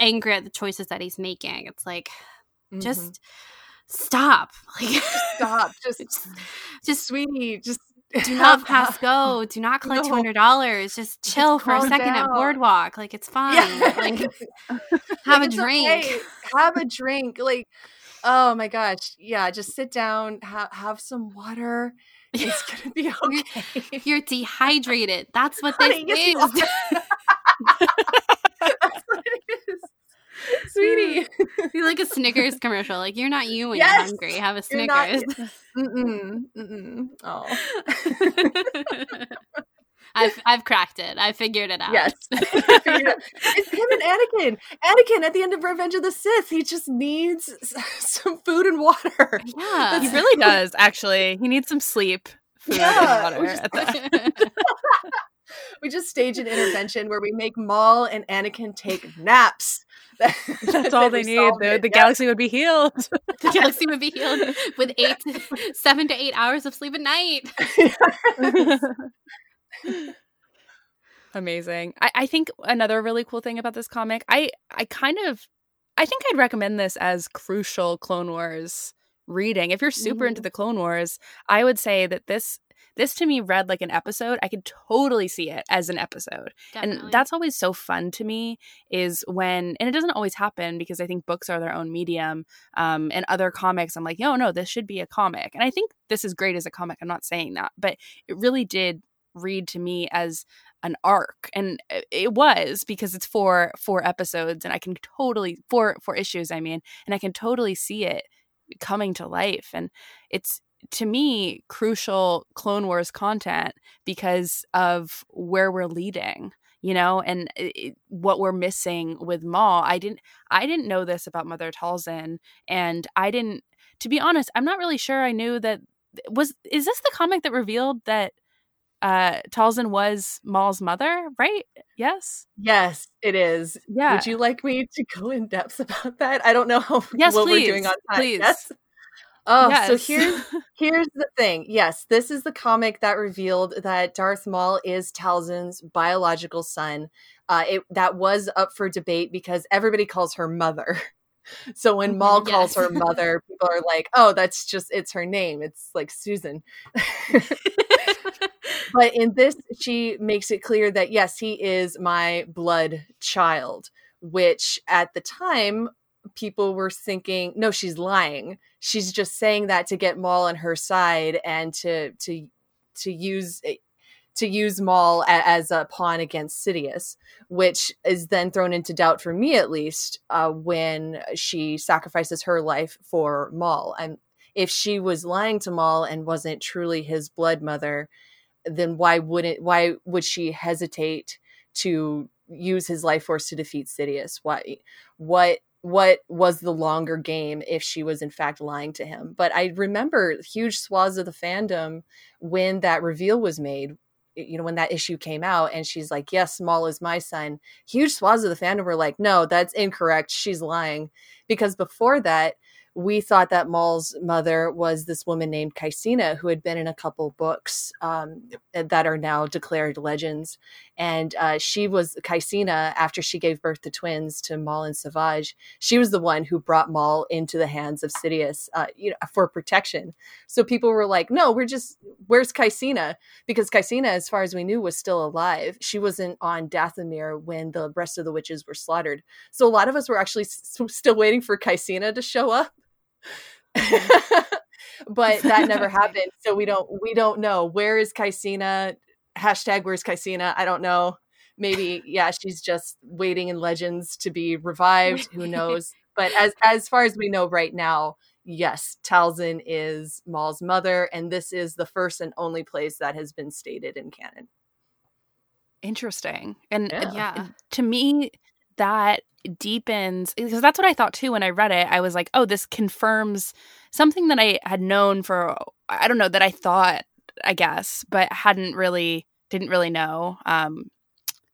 angry at the choices that he's making. It's like, mm-hmm. just stop. Like, stop. Just, just, just, sweetie, just do not pass go. Do not collect two hundred dollars. Just chill just for a second down. at Boardwalk. Like it's fine. Yeah. Like have like, a drink. Okay. Have a drink. Like oh my gosh, yeah. Just sit down. Ha- have some water. It's gonna be okay. If you're dehydrated, that's what Honey, this is. that's what it is. Sweetie. You like a Snickers commercial. Like you're not you when yes! you're hungry. Have a Snickers. Not, mm-mm, mm-mm. Oh. I've I've cracked it. I figured it out. Yes. it's him and Anakin. Anakin at the end of Revenge of the Sith, he just needs some food and water. Yeah. he really does, actually. He needs some sleep food Yeah, and we water. just- we just stage an intervention where we make Maul and Anakin take naps. That's all they need. The, the yeah. galaxy would be healed. the galaxy would be healed with eight, seven to eight hours of sleep a night. Amazing. I, I think another really cool thing about this comic, I I kind of I think I'd recommend this as crucial Clone Wars reading. If you're super into the Clone Wars, I would say that this this to me read like an episode. I could totally see it as an episode. Definitely. And that's always so fun to me is when, and it doesn't always happen because I think books are their own medium. Um, and other comics, I'm like, no, no, this should be a comic. And I think this is great as a comic. I'm not saying that, but it really did read to me as an arc and it- it was because it's four four episodes and i can totally four four issues i mean and i can totally see it coming to life and it's to me crucial clone wars content because of where we're leading you know and it, it- what we're missing with maul. I didn't i didn't know this about mother talzin and i didn't to be honest i'm not really sure i knew that was is this the comic that revealed that uh talzin was maul's mother right yes Yes, it is. yeah Would you like me to go in depth about that? I don't know how Yes, what we're doing please, on time. please. Yes. Oh, so here's here's the thing. Yes, this is the comic that revealed that Darth Maul is Talzin's biological son. Uh, it that was up for debate because everybody calls her mother. So when Maul Mhm, calls her mother, people are like, "Oh, that's just it's her name. It's like Susan." but in this she makes it clear that yes he is my blood child which at the time people were thinking no she's lying she's just saying that to get Maul on her side and to to to use to use Maul as a pawn against Sidious, which is then thrown into doubt for me at least uh, when she sacrifices her life for Maul. And if she was lying to Maul and wasn't truly his blood mother, then why wouldn't why would she hesitate to use his life force to defeat Sidious? Why what what was the longer game if she was in fact lying to him? But I remember huge swaths of the fandom when that reveal was made you know when that issue came out and she's like yes maul is my son huge swaths of the fandom were like no that's incorrect she's lying because before that we thought that Maul's mother was this woman named Kycina, who had been in a couple books um, that are now declared legends. And uh, she was Kycina after she gave birth to twins to Maul and Savage. She was the one who brought Maul into the hands of Sidious, uh, you know, for protection. So people were like, "No, we're just where's Kycina?" Because Kycina, as far as we knew, was still alive. She wasn't on Dathomir when the rest of the witches were slaughtered. So a lot of us were actually s- still waiting for Kycina to show up. but that never happened. So we don't we don't know where is Kycina. Hashtag where's Kycina? I don't know. Maybe yeah, she's just waiting in legends to be revived. Who knows? But as as far as we know right now, yes, Talzin is Maul's mother, and this is the first and only place that has been stated in canon. interesting and uh, Yeah. to me that deepens because that's what i thought too when i read it i was like oh this confirms something that i had known for i don't know that i thought i guess but hadn't really didn't really know um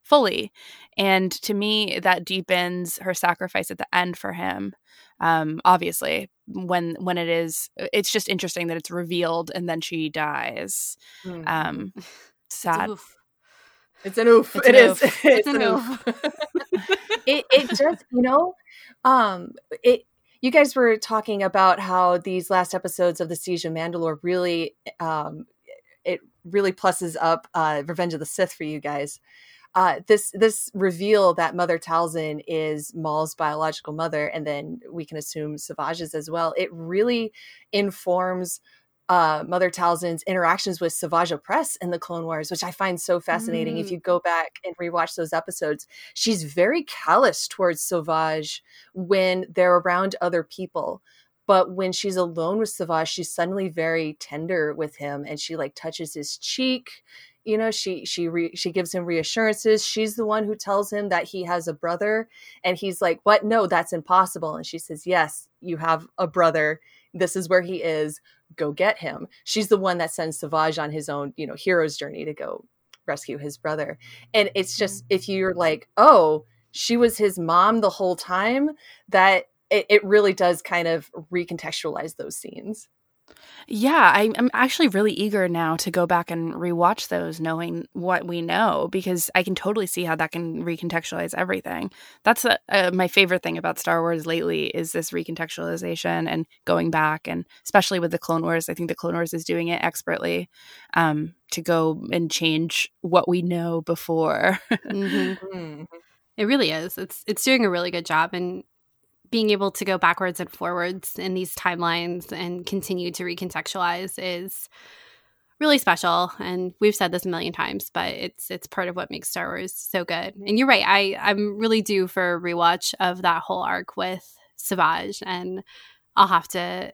fully and to me that deepens her sacrifice at the end for him um obviously when when it is it's just interesting that it's revealed and then she dies Mm. um sad oof. It's an oof. It's It an is. oof. It's, an an oof. it it just you know, um, it. You guys were talking about how these last episodes of the Siege of Mandalore really, um, it really pluses up uh, Revenge of the Sith for you guys. Uh, this this reveal that Mother Talzin is Maul's biological mother, and then we can assume Savage's as well. It really informs uh, Mother Talzin's interactions with Savage Opress in the Clone Wars, which I find so fascinating. If Mm. you go back and rewatch those episodes, she's very callous towards Savage when they're around other people. But when she's alone with Savage, she's suddenly very tender with him, and she like touches his cheek. You know, she she re- she gives him reassurances. She's the one who tells him that he has a brother, and he's like, "What? No, that's impossible." And she says, "Yes, you have a brother." this is where he is. Go get him. She's the one that sends Savage on his own, you know, hero's journey to go rescue his brother. And it's just mm-hmm. if you're like, oh, she was his mom the whole time, that it, it really does kind of recontextualize those scenes. Yeah, I, I'm actually really eager now to go back and rewatch those, knowing what we know, because I can totally see how that can recontextualize everything. That's a, a, my favorite thing about Star Wars lately is this recontextualization and going back, and especially with the Clone Wars. I think the Clone Wars is doing it expertly um, to go and change what we know before. mm-hmm. Mm-hmm. It really is. It's it's doing a really good job, and being able to go backwards and forwards in these timelines and continue to recontextualize is really special. And we've said this a million times but it's it's part of what makes star wars so good. And you're right i i'm really due for a rewatch of that whole arc with savage and i'll have to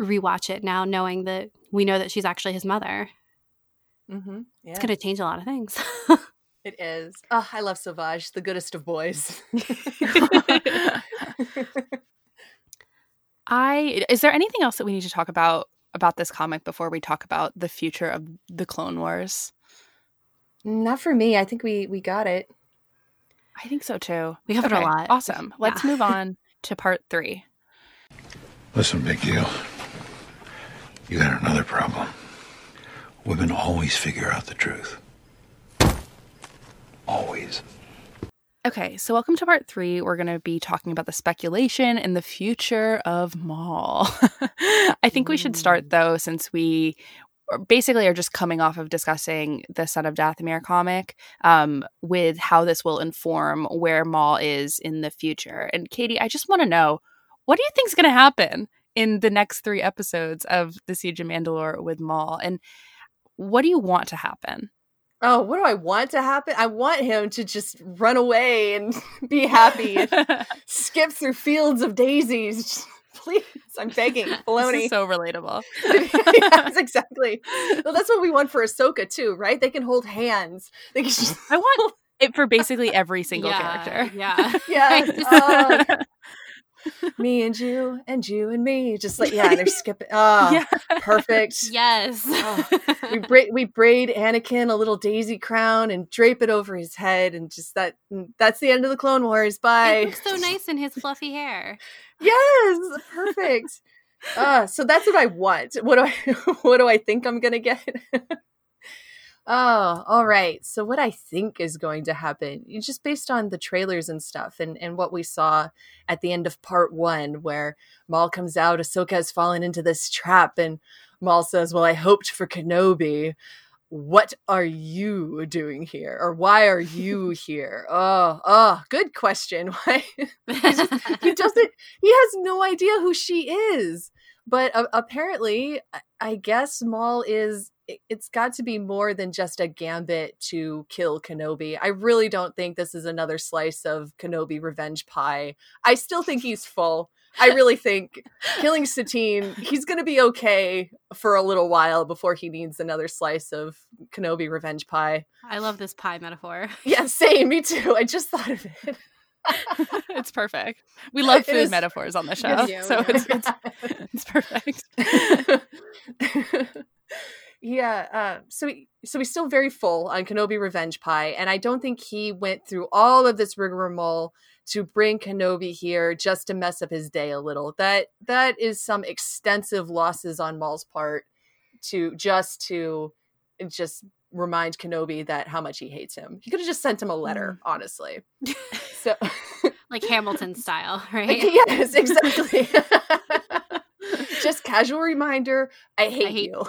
rewatch it now knowing that we know that she's actually his mother. Mm-hmm. yeah. it's going to change a lot of things. It is. Oh i love savage the goodest of boys I is there anything else that we need to talk about about this comic before we talk about the future of the Clone Wars? Not for me. I think we we got it. I think so too. We covered okay, a lot. Awesome. Let's yeah. move on to part three. Listen, big deal. You got another problem. Women always figure out the truth. Always. Okay, so welcome to part three. We're going to be talking about the speculation and the future of Maul. I think we should start though, since we basically are just coming off of discussing the Son of Dathomir comic um, with how this will inform where Maul is in the future. And Katie, I just want to know what do you think is going to happen in the next three episodes of The Siege of Mandalore with Maul? And what do you want to happen? Oh, what do I want to happen? I want him to just run away and be happy and skip through fields of daisies. Please, I'm begging. Filoni. so relatable. yes, exactly. Well, that's what we want for Ahsoka too, right? They can hold hands. They can just. I want it for basically every single yeah, character. Yeah. Yeah. uh, me and you and you and me just like yeah they're skipping oh yeah. perfect. Yes. Oh. we braid we braid anakin a little daisy crown and drape it over his head and just that mm, that's the end of the clone wars. Bye. it looks so nice in his fluffy hair. Yes perfect. Uh so that's what i want. What do i what do i think i'm gonna get Oh, all right. So what I think is going to happen, just based on the trailers and stuff and, and what we saw at the end of part one, where Maul comes out, Ahsoka has fallen into this trap, and Maul says, Well, I hoped for Kenobi. What are you doing here? Or why are you here? Oh, oh, good question. Why he, just, he doesn't he has no idea who she is. But uh, apparently, I guess Maul is it's got to be more than just a gambit to kill Kenobi. I really don't think this is another slice of Kenobi revenge pie. I still think he's full. I really think killing Satine, he's going to be okay for a little while before he needs another slice of Kenobi revenge pie. I love this pie metaphor. Yeah, same. Me too. I just thought of it. it's perfect. We love food metaphors on the show, so it's, it's, it's perfect yeah uh, so he, so he's still very full on kenobi revenge pie and i don't think he went through all of this rigmarole to bring kenobi here just to mess up his day a little. That that is some extensive losses on maul's part to just to just remind kenobi that how much he hates him. He could have just sent him a letter mm. honestly. So like hamilton style right? yes exactly just casual reminder. I hate, I hate you.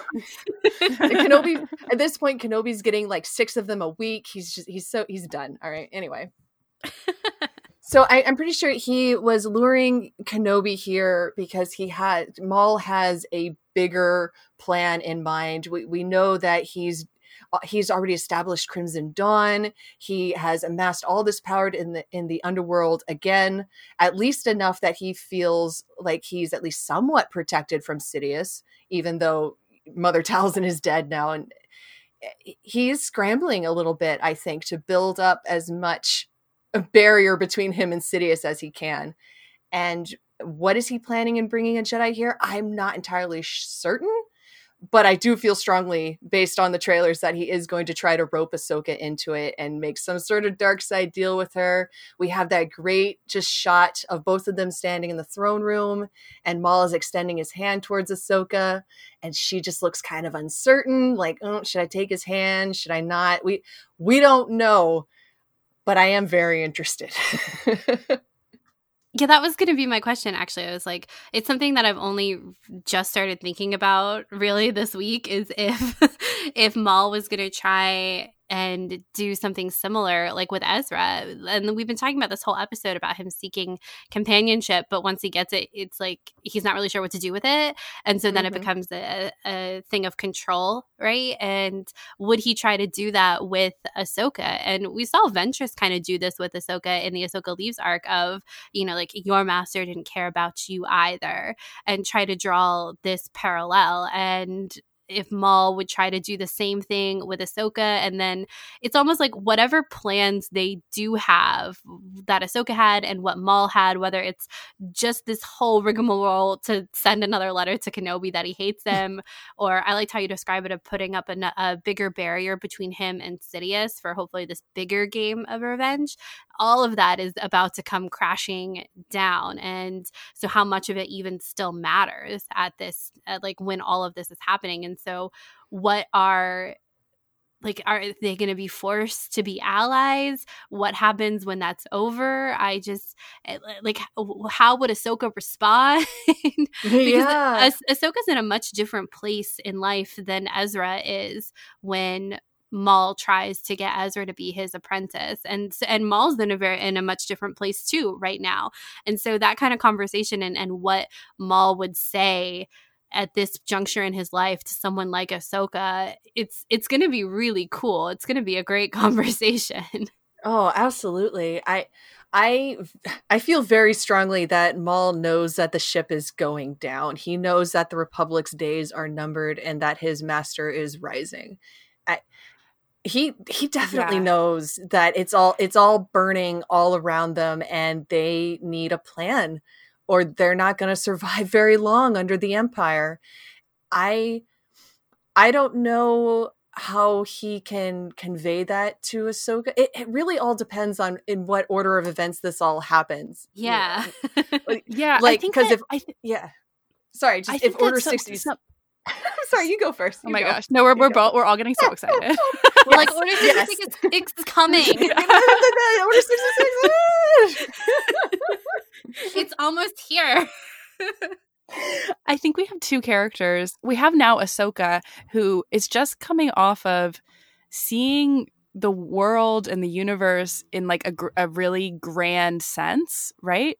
Kenobi at this point, Kenobi's getting like six of them a week. He's just he's so he's done. All right. Anyway. so I, am pretty sure he was luring Kenobi here because he had Maul has a bigger plan in mind. We we know that he's he's already established Crimson Dawn. He has amassed all this power in the in the underworld again, at least enough that he feels like he's at least somewhat protected from Sidious, even though Mother Talzin is dead now, and eh, he's scrambling a little bit. I think to build up as much a barrier between him and Sidious as he can. And what is he planning in bringing a Jedi here? I'm not entirely certain but I do feel strongly, based on the trailers, that he is going to try to rope Ahsoka into it and make some sort of dark side deal with her. We have that great just shot of both of them standing in the throne room, and Maul is extending his hand towards Ahsoka, and she just looks kind of uncertain, like, oh, should I take his hand? Should I not? We we don't know, but I am very interested. Yeah, that was going to be my question actually. I was like it's something that I've only just started thinking about really this week is if if Maul was going to try and do something similar like with Ezra. And we've been talking about this whole episode about him seeking companionship, but once he gets it, it's like he's not really sure what to do with it. And so then mm-hmm. it becomes a, a, thing of control, right? And would he try to do that with Ahsoka? And we saw Ventress kind of do this with Ahsoka in the Ahsoka Leaves arc of, you know, like your master didn't care about you either, and try to draw this parallel. And if Maul would try to do the same thing with Ahsoka. And then it's almost like whatever plans they do have that Ahsoka had and what Maul had, whether it's just this whole rigmarole to send another letter to Kenobi that he hates him, or I liked how you describe it of putting up a, a bigger barrier between him and Sidious for hopefully this bigger game of revenge all of that is about to come crashing down and so how much of it even still matters at this at like when all of this is happening and so what are like are they going to be forced to be allies? What happens when that's over? I just eh, like how would ahsoka respond? Because yeah. ah- ahsoka's in a much different place in life than ezra is when Maul tries to get Ezra to be his apprentice, and and Maul's in a very in a much different place too right now, and so that kind of conversation and and what Maul would say at this juncture in his life to someone like Ahsoka, it's it's going to be really cool. It's going to be a great conversation. Oh, absolutely. I I I feel very strongly that Maul knows that the ship is going down. He knows that the Republic's days are numbered and that his master is rising. He he definitely yeah. knows that it's all it's all burning all around them and they need a plan or they're not going to survive very long under the empire i i don't know how he can convey that to Ahsoka. It, it really all depends on in what order of events this all happens. Yeah, yeah. Like because if I th- yeah, sorry, just if Order sixty. Some, Sorry, you go first. Oh you oh my go. gosh. No, we're, we're both we're all getting so excited. we're like Order 66 yes. is coming. Order 66 It's almost here. I think we have two characters. We have now Ahsoka, who is just coming off of seeing the world and the universe in like a, gr- a really grand sense, right?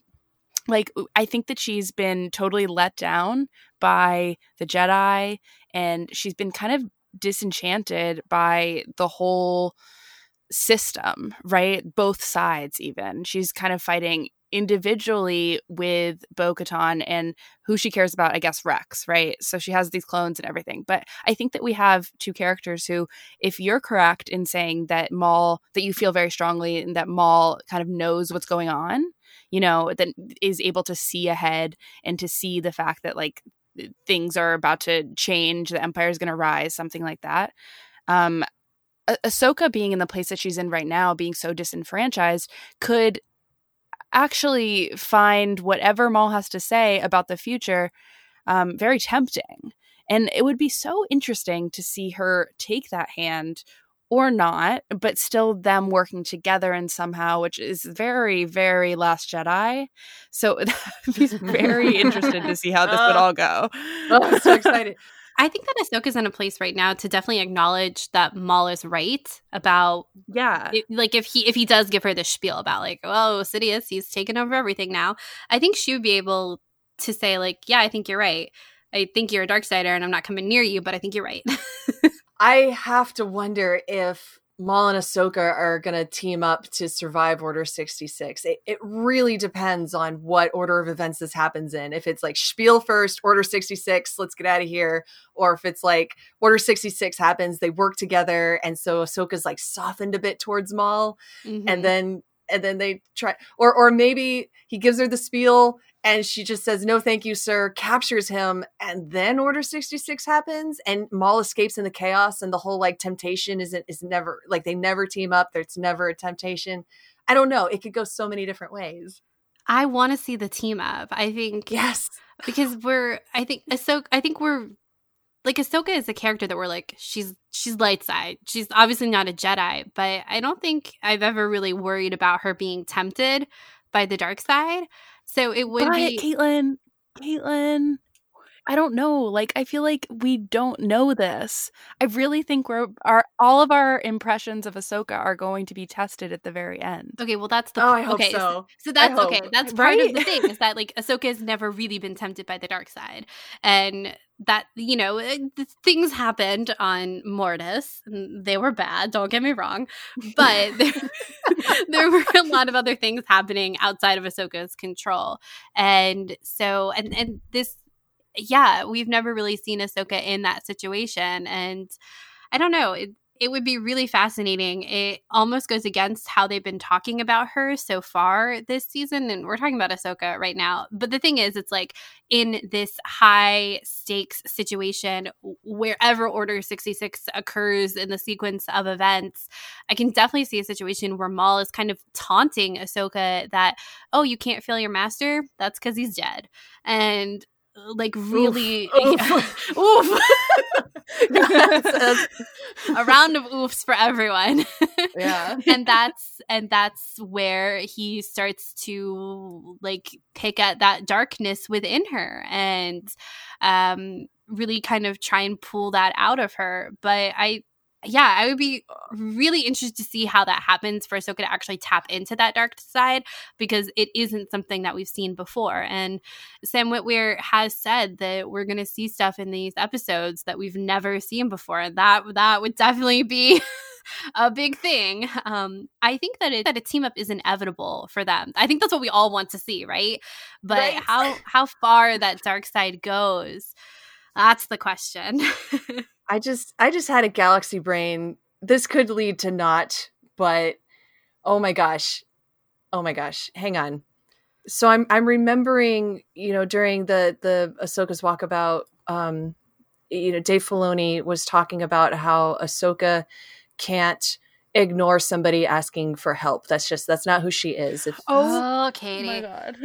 like I think that she's been totally let down by the Jedi and she's been kind of disenchanted by the whole system, right? Both sides even. She's kind of fighting individually with Bo Katan and who she cares about, I guess, Rex, right? So she has these clones and everything. But I think that we have two characters who, if you're correct in saying that Maul, that you feel very strongly and that Maul kind of knows what's going on, you know, that is able to see ahead and to see the fact that like things are about to change, the empire is going to rise, something like that. Um, ah- Ahsoka being in the place that she's in right now, being so disenfranchised, could actually find whatever Maul has to say about the future um, very tempting. And it would be so interesting to see her take that hand or not, but still them working together and somehow, which is very, very Last Jedi. So he's very interested to see how this would oh. all go. Oh, so excited. I think that Ahsoka's in a place right now to definitely acknowledge that Maul is right about yeah, it, like if he if he does give her the spiel about like oh Sidious he's taken over everything now. I think she would be able to say like yeah I think you're right. I think you're a dark sider and I'm not coming near you, but I think you're right. I have to wonder if Maul and Ahsoka are going to team up to survive Order 66. It, it really depends on what order of events this happens in. If it's like Spiel first, Order 66, let's get out of here. Or if it's like Order 66 happens, they work together. And so Ahsoka's like softened a bit towards Maul. Mm-hmm. And then and then they try or or maybe he gives her the spiel and she just says no thank you sir captures him and then order 66 happens and maul escapes in the chaos and the whole like temptation isn't is never like they never team up there's never a temptation i don't know it could go so many different ways I want to see the team up. I think yes because we're I think Ahsoka I think we're like Ahsoka is a character that we're like she's she's light side. She's obviously not a Jedi, but I don't think I've ever really worried about her being tempted by the dark side. So it would but be Caitlin, Caitlin, I don't know. Like I feel like we don't know this. I really think we're our all of our impressions of Ahsoka are going to be tested at the very end. Okay, well that's the oh i hope okay. so So that's okay. That's part of the thing is that like Ahsoka has never really been tempted by the dark side, and that you know eh, things happened on Mortis. and They were bad. Don't get me wrong, but there, there were a lot of other things happening outside of Ahsoka's control, and so and and this, yeah, we've never really seen Ahsoka in that situation, and I don't know. It, it would be really fascinating. It almost goes against how they've been talking about her so far this season. And we're talking about Ahsoka right now. But the thing is, it's like in this high stakes situation, wherever Order 66 occurs in the sequence of events, I can definitely see a situation where Maul is kind of taunting Ahsoka that, oh, you can't feel your master? That's because he's dead. And like really Oof. oof. Yes. a round of oofs for everyone yeah and that's and that's where he starts to like pick at that darkness within her and um really kind of try and pull that out of her but i yeah, I would be really interested to see how that happens for Ahsoka to actually tap into that dark side because it isn't something that we've seen before. And Sam Witwer has said that we're going to see stuff in these episodes that we've never seen before, and that that would definitely be a big thing. Um, I think that it, that a team up is inevitable for them. I think that's what we all want to see, right? But Right. how how far that dark side goes, that's the question. I just I just had a galaxy brain. This could lead to not, but oh my gosh. Oh my gosh. Hang on. So I'm I'm remembering, you know, during the the Ahsoka's walkabout, um, you know, Dave Filoni was talking about how Ahsoka can't ignore somebody asking for help. That's just that's not who she is. If, oh, Katie. god.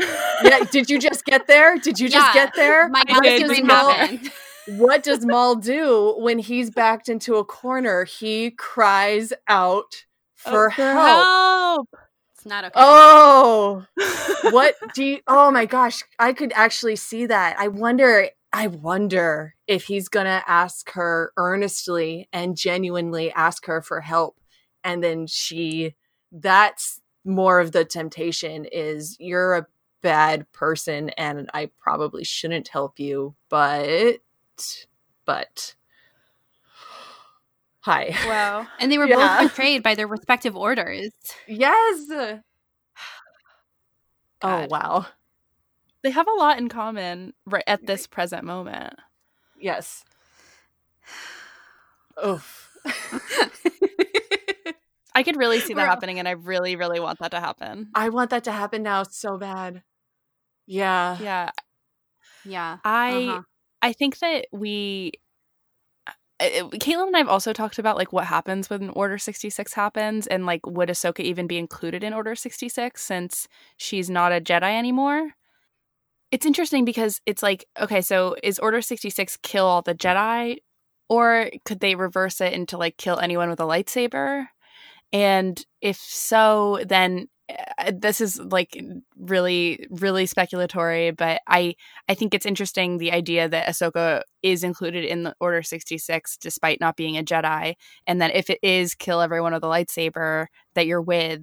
yeah, did you just get there? Did you just get there? My galaxy brain Maul- happened. What does Maul do when he's backed into a corner? He cries out oh, for, help. help. It's not okay. Oh, what do you? Oh my gosh, I could actually see that. I wonder. I wonder if he's gonna ask her earnestly and genuinely ask her for help, and then she. That's more of the temptation. Is you're a bad person, and I probably shouldn't help you, but, but. Hi. Wow. and they were Yeah. both betrayed by their respective orders. Yes. Oh wow. They have a lot in common right at this present moment. Yes. Oof. I could really see that We're- happening and I really, really want that to happen. I want that to happen now so bad. Yeah. Yeah. yeah. I Uh-huh. I think that we uh, uh, Caitlin and I've also talked about like what happens when Order 66 happens and like would Ahsoka even be included in Order 66 since she's not a Jedi anymore? It's interesting because it's like, okay, so is Order 66 kill all the Jedi or could they reverse it into like kill anyone with a lightsaber? And if so, then this is like really really speculatory, but I I think it's interesting the idea that Ahsoka is included in the Order 66 despite not being a Jedi, and that if it is kill everyone with a lightsaber that you're with,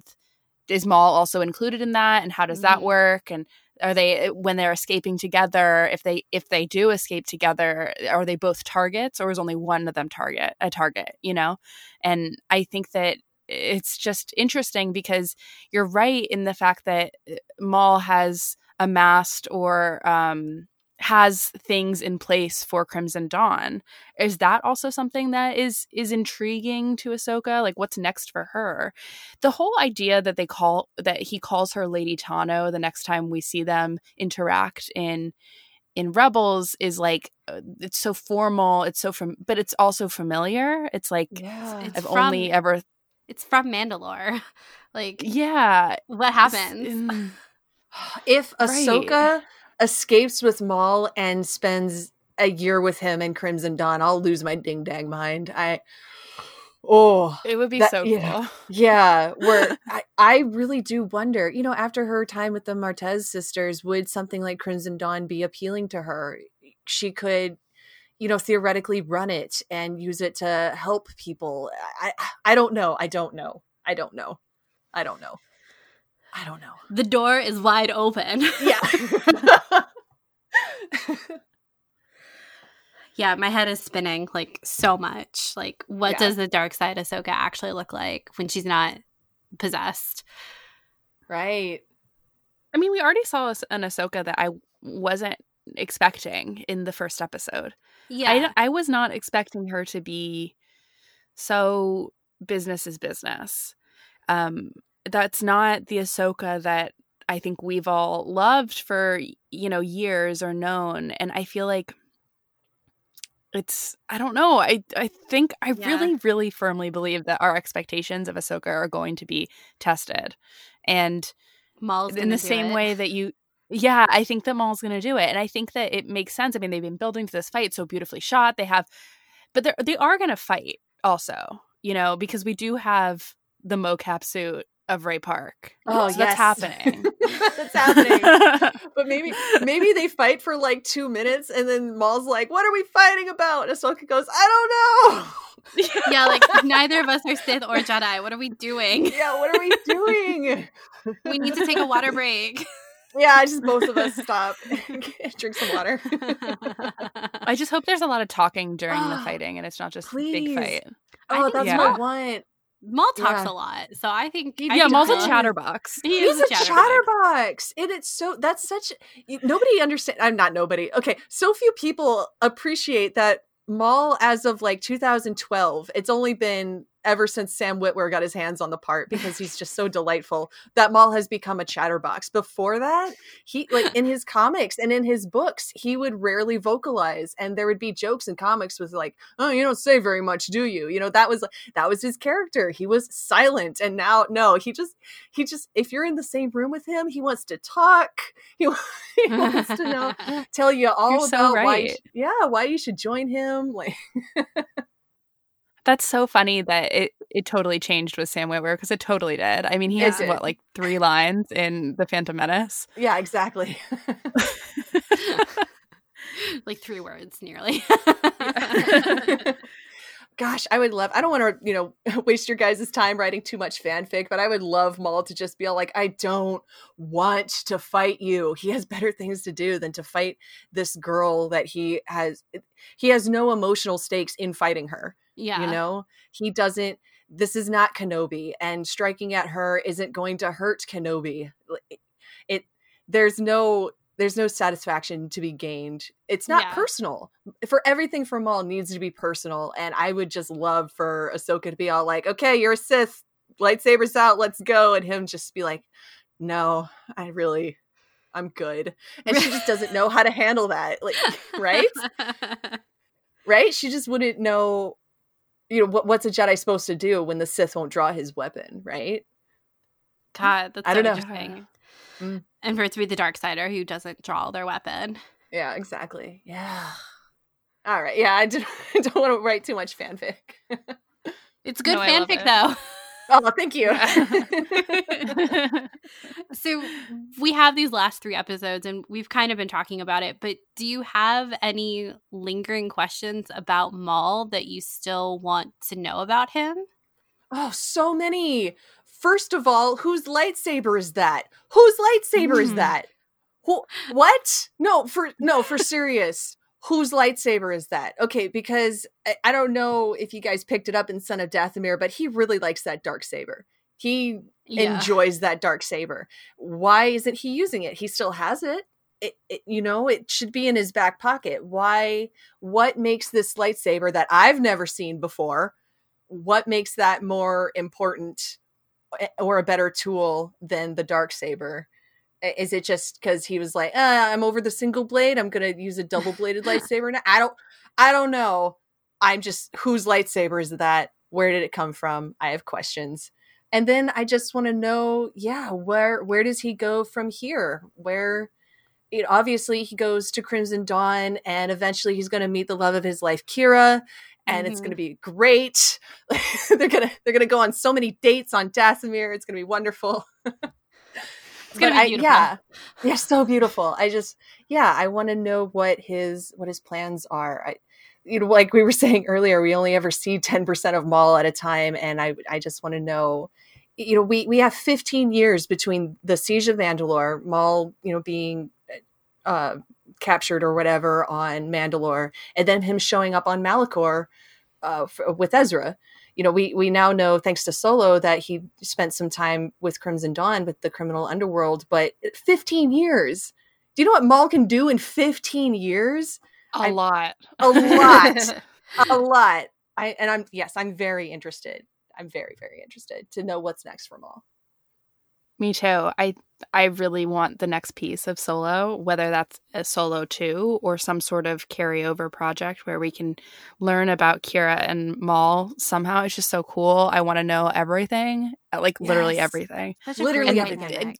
is Maul also included in that? And how does that Mhm. work? And are they when they're escaping together? If they if they do escape together, are they both targets, or is only one of them target a target? You know, and I think that it's just interesting because you're right in the fact that uh, Maul has amassed or um, has things in place for Crimson Dawn. Is that also something that is is intriguing to Ahsoka? Like what's next for her? The whole idea that they call that he calls her Lady Tano the next time we see them interact in in Rebels is like uh, it's so formal, it's so from but it's also familiar. It's like Yeah. It's I've from- only ever It's from Mandalore. Like yeah, what happens? Mm, if Right. Ahsoka escapes with Maul and spends a year with him in Crimson Dawn, I'll lose my ding dang mind. I oh It would be That- so yeah. cool. yeah, where I, I really do wonder, you know, after her time with the Martez sisters, would something like Crimson Dawn be appealing to her? She could, you know, theoretically run it and use it to help people. I I don't know. I don't know. I don't know. I don't know. I don't know. the door is wide open. Yeah. yeah, my head is spinning like so much. Like, what Yeah. does the dark side Ahsoka actually look like when she's not possessed? right. I mean, we already saw an Ahsoka that I wasn't expecting in the first episode. Yeah, I, I was not expecting her to be so business is business. Um, that's not the Ahsoka that I think we've all loved for you know years or known, and I feel like it's I don't know. I I think I Yeah. really really firmly believe that our expectations of Ahsoka are going to be tested, and Maul's in the same it. way that you yeah i think that maul's going to do it and i think that it makes sense i mean they've been building to this fight so beautifully shot they have but they're, they are going to fight also you know because we do have the mocap suit of ray park Oh, so yes. that's happening that's happening. But maybe maybe they fight for like two minutes and then Maul's like, What are we fighting about? And Ahsoka goes, I don't know. yeah, like neither of us are Sith or Jedi. What are we doing? yeah, what are we doing? We need to take a water break. Yeah, just both of us stop and drink some water. i just hope there's a lot of talking during the fighting and it's not just a big fight I oh, that's Yeah. what I want. Maul talks Yeah. a lot, so I think I yeah think maul's a chatterbox He He's a chatterbox. chatterbox. And it's so that's such nobody understand I'm not nobody. Okay. So few people appreciate that Maul as of like 2012. It's only been ever since Sam Witwer got his hands on the part because he's just so delightful that Maul has become a chatterbox. Before that, he like in his comics and in his books, he would rarely vocalize and there would be jokes in comics with like, "Oh, you don't say very much, do you?" You know, that was that was his character. He was silent and now no, he just he just if you're in the same room with him, he wants to talk. He, he wants to know tell you all You're so about why you right. sh- yeah, why you should join him. Like That's so funny that it, it totally changed with Sam Witwer because it totally did. I mean, he has what like three lines in The Phantom Menace. yeah, exactly. like three words nearly. Gosh, I would love. I don't want to, you know, waste your guys' time writing too much fanfic, but I would love Maul to just be all like, "I don't want to fight you. He has better things to do than to fight this girl that he has. He has no emotional stakes in fighting her. Yeah. You know, he doesn't. This is not Kenobi, and striking at her isn't going to hurt Kenobi. It, it there's no there's no satisfaction to be gained. It's not Yeah. personal. For everything from Maul needs to be personal, and I would just love for Ahsoka to be all like, "Okay, you're a Sith, lightsabers out, let's go," and him just be like, "No, I really." I'm good. And she just doesn't know how to handle that. Like, right? right? She just wouldn't know, you know, what, what's a Jedi supposed to do when the Sith won't draw his weapon, right? God, that's I so don't know. interesting. Mm. And for it to be the dark sider who doesn't draw their weapon. Yeah, exactly. Yeah. All right. Yeah, I, did, I don't want to write too much fanfic. It's good No, fanfic it. though. Oh, thank you. so we have these last three episodes and we've kind of been talking about it, but do you have any lingering questions about Maul that you still want to know about him? oh, so many. First of all, whose lightsaber is that? Whose lightsaber is Mm. that? Who, what? No, for no, for serious. Whose lightsaber is that? Okay, because I, I don't know if you guys picked it up in Son of Dathomir, but he really likes that dark saber. He Yeah. enjoys that dark saber. Why isn't he using it? He still has it. it, it, you know it should be in his back pocket why what makes this lightsaber that i've never seen before what makes that more important eh, or a better tool than the dark saber is it just because he was like uh, i'm over the single blade i'm gonna use a double bladed lightsaber now? I don't i don't know. I'm just whose lightsaber is that? Where did it come from? I have questions. And then i just want to know yeah where where does he go from here? Where know, obviously he goes to crimson dawn and eventually he's going to meet the love of his life qi'ra and mm-hmm. it's going to be great. They're going to they're going to go on so many dates on dathomir it's going to be wonderful it's going to be beautiful. I, yeah they're so beautiful i just yeah i want to know what his what his plans are i you know like we were saying earlier we only ever see 10% of maul at a time and i i just want to know you know we we have 15 years between the siege of mandalore maul you know being uh, captured or whatever on Mandalore, and then him showing up on Malachor uh, for, with Ezra. You know, we we now know thanks to Solo that he spent some time with Crimson Dawn with the criminal underworld, but 15 years. Do you know what Maul can do in 15 years? A I, lot. A lot. a lot. I and I'm yes, I'm very interested. I'm very very interested to know what's next for Maul. Me too. I I really want the next piece of Solo, whether that's a Solo 2 or some sort of carryover project where we can learn about Qi'ra and Maul somehow. It's just so cool. I want to know everything, uh, like yes. literally everything. literally everything.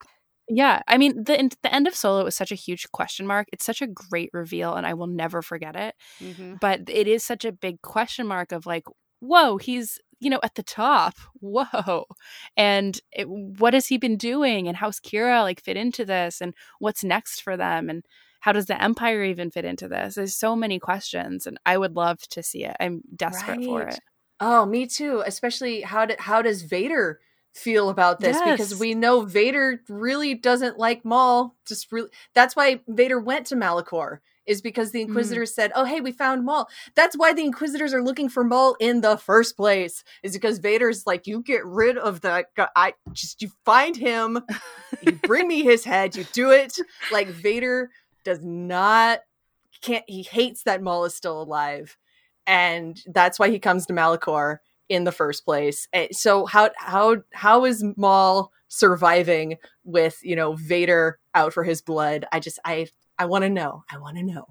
yeah, I mean the the end of Solo was such a huge question mark. It's such a great reveal, and I will never forget it. Mm-hmm. But it is such a big question mark of like, whoa, he's you know, at the top. Whoa. And it, what has he been doing? And how's Qi'ra like fit into this? And what's next for them? And how does the Empire even fit into this? There's so many questions, and I would love to see it. I'm desperate right. for it. Oh, me too. Especially how do, how does Vader feel about this? Yes. Because we know Vader really doesn't like Maul. Just really, that's why Vader went to Malachor is because the. Inquisitors mm. said, "Oh, hey, we found Maul." That's why the Inquisitors are looking for Maul in the first place. Is because Vader's like, "You get rid of the I just you find him, you bring me his head, you do it." Like Vader does not can't he hates that Maul is still alive, and that's why he comes to Malachor in the first place. Eh, so how how how is Maul surviving with you know Vader out for his blood? I just I I want to know. I want to know.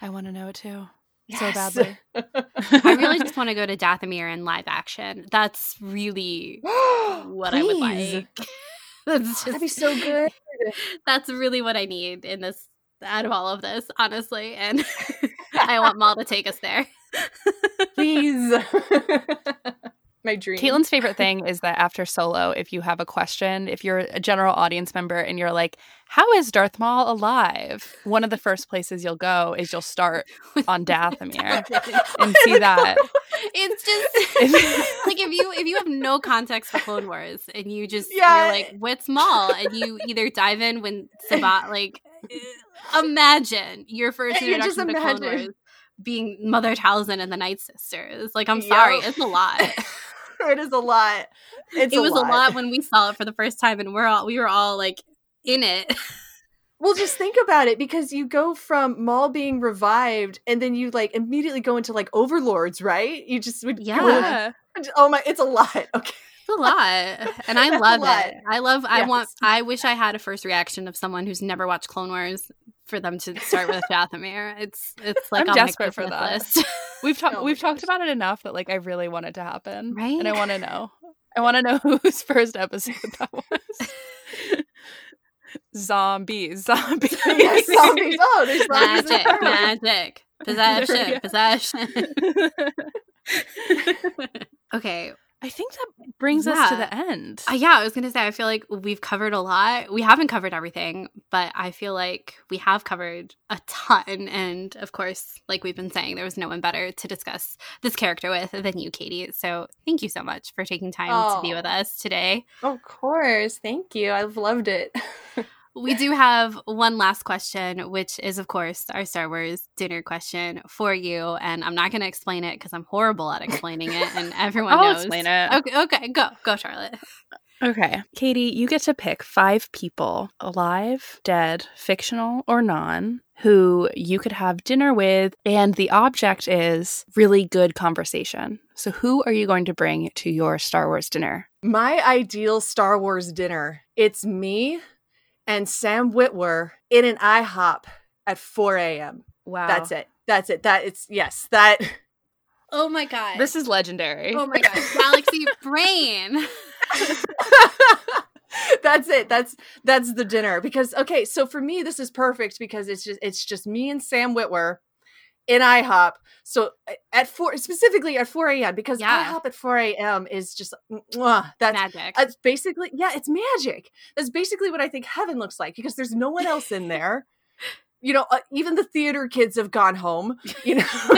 I want to know it too. Yes. So badly. I really just want to go to Dathomir in live action. That's really what I would like. that's just, That'd be so good. That's really what I need in this out of all of this, honestly. And I want Maul to take us there. Please my dream. Caitlin's favorite thing is that after Solo, if you have a question, if you're a general audience member and you're like, "How is Darth Maul alive?" One of the first places you'll go is you'll start on Dathomir and see that. It's just like if you if you have no context for Clone Wars and you just yeah. you're like, "What's Maul?" and you either dive in when Sabbat like imagine your first introduction to Clone Wars being Mother Talzin and the Night Sisters. Like, I'm sorry, yep. it's a lot. it is a lot. It's it a was lot. a lot when we saw it for the first time, and we're all we were all like in it. well, just think about it because you go from Maul being revived, and then you like immediately go into like overlords, right? You just would yeah. oh my, it's a lot. Okay. It's a lot, and I love it. I love. Yes. I want. I wish I had a first reaction of someone who's never watched Clone Wars for them to start with Dathomir. It's it's like I'm desperate for that. List. We've talked oh we've gosh. talked about it enough that like I really want it to happen, right? And I want to know. I want to know whose first episode that was. zombies, zombies, yes, zombies. Oh, there's magic, magic, possession, possession. okay, I think that brings yeah. us to the end. Uh, yeah, I was going to say, I feel like we've covered a lot. We haven't covered everything, but I feel like we have covered a ton. And of course, like we've been saying, there was no one better to discuss this character with than you, Katie. So thank you so much for taking time oh. to be with us today. Of course. Thank you. I've loved it. we do have one last question, which is, of course, our Star Wars dinner question for you. And I'm not going to explain it because I'm horrible at explaining it, and everyone I'll knows. explain it. Okay, okay, go, go, Charlotte. Okay. Katie, you get to pick five people, alive, dead, fictional, or non, who you could have dinner with, and the object is really good conversation. So, who are you going to bring to your Star Wars dinner? My ideal Star Wars dinner. It's me and Sam Witwer in an IHOP at 4 a.m. Wow. That's it. That's it. That it's yes. That Oh my god. This is legendary. Oh my god. Galaxy brain. that's it. That's that's the dinner. Because okay, so for me, this is perfect because it's just it's just me and Sam Witwer in IHOP. So at four specifically at 4 a.m. because Yeah. IHOP at 4 a.m. is just mwah, that's Magic. It's basically, yeah, it's magic. That's basically what I think heaven looks like because there's no one else in there. You know, uh, even the theater kids have gone home. You know,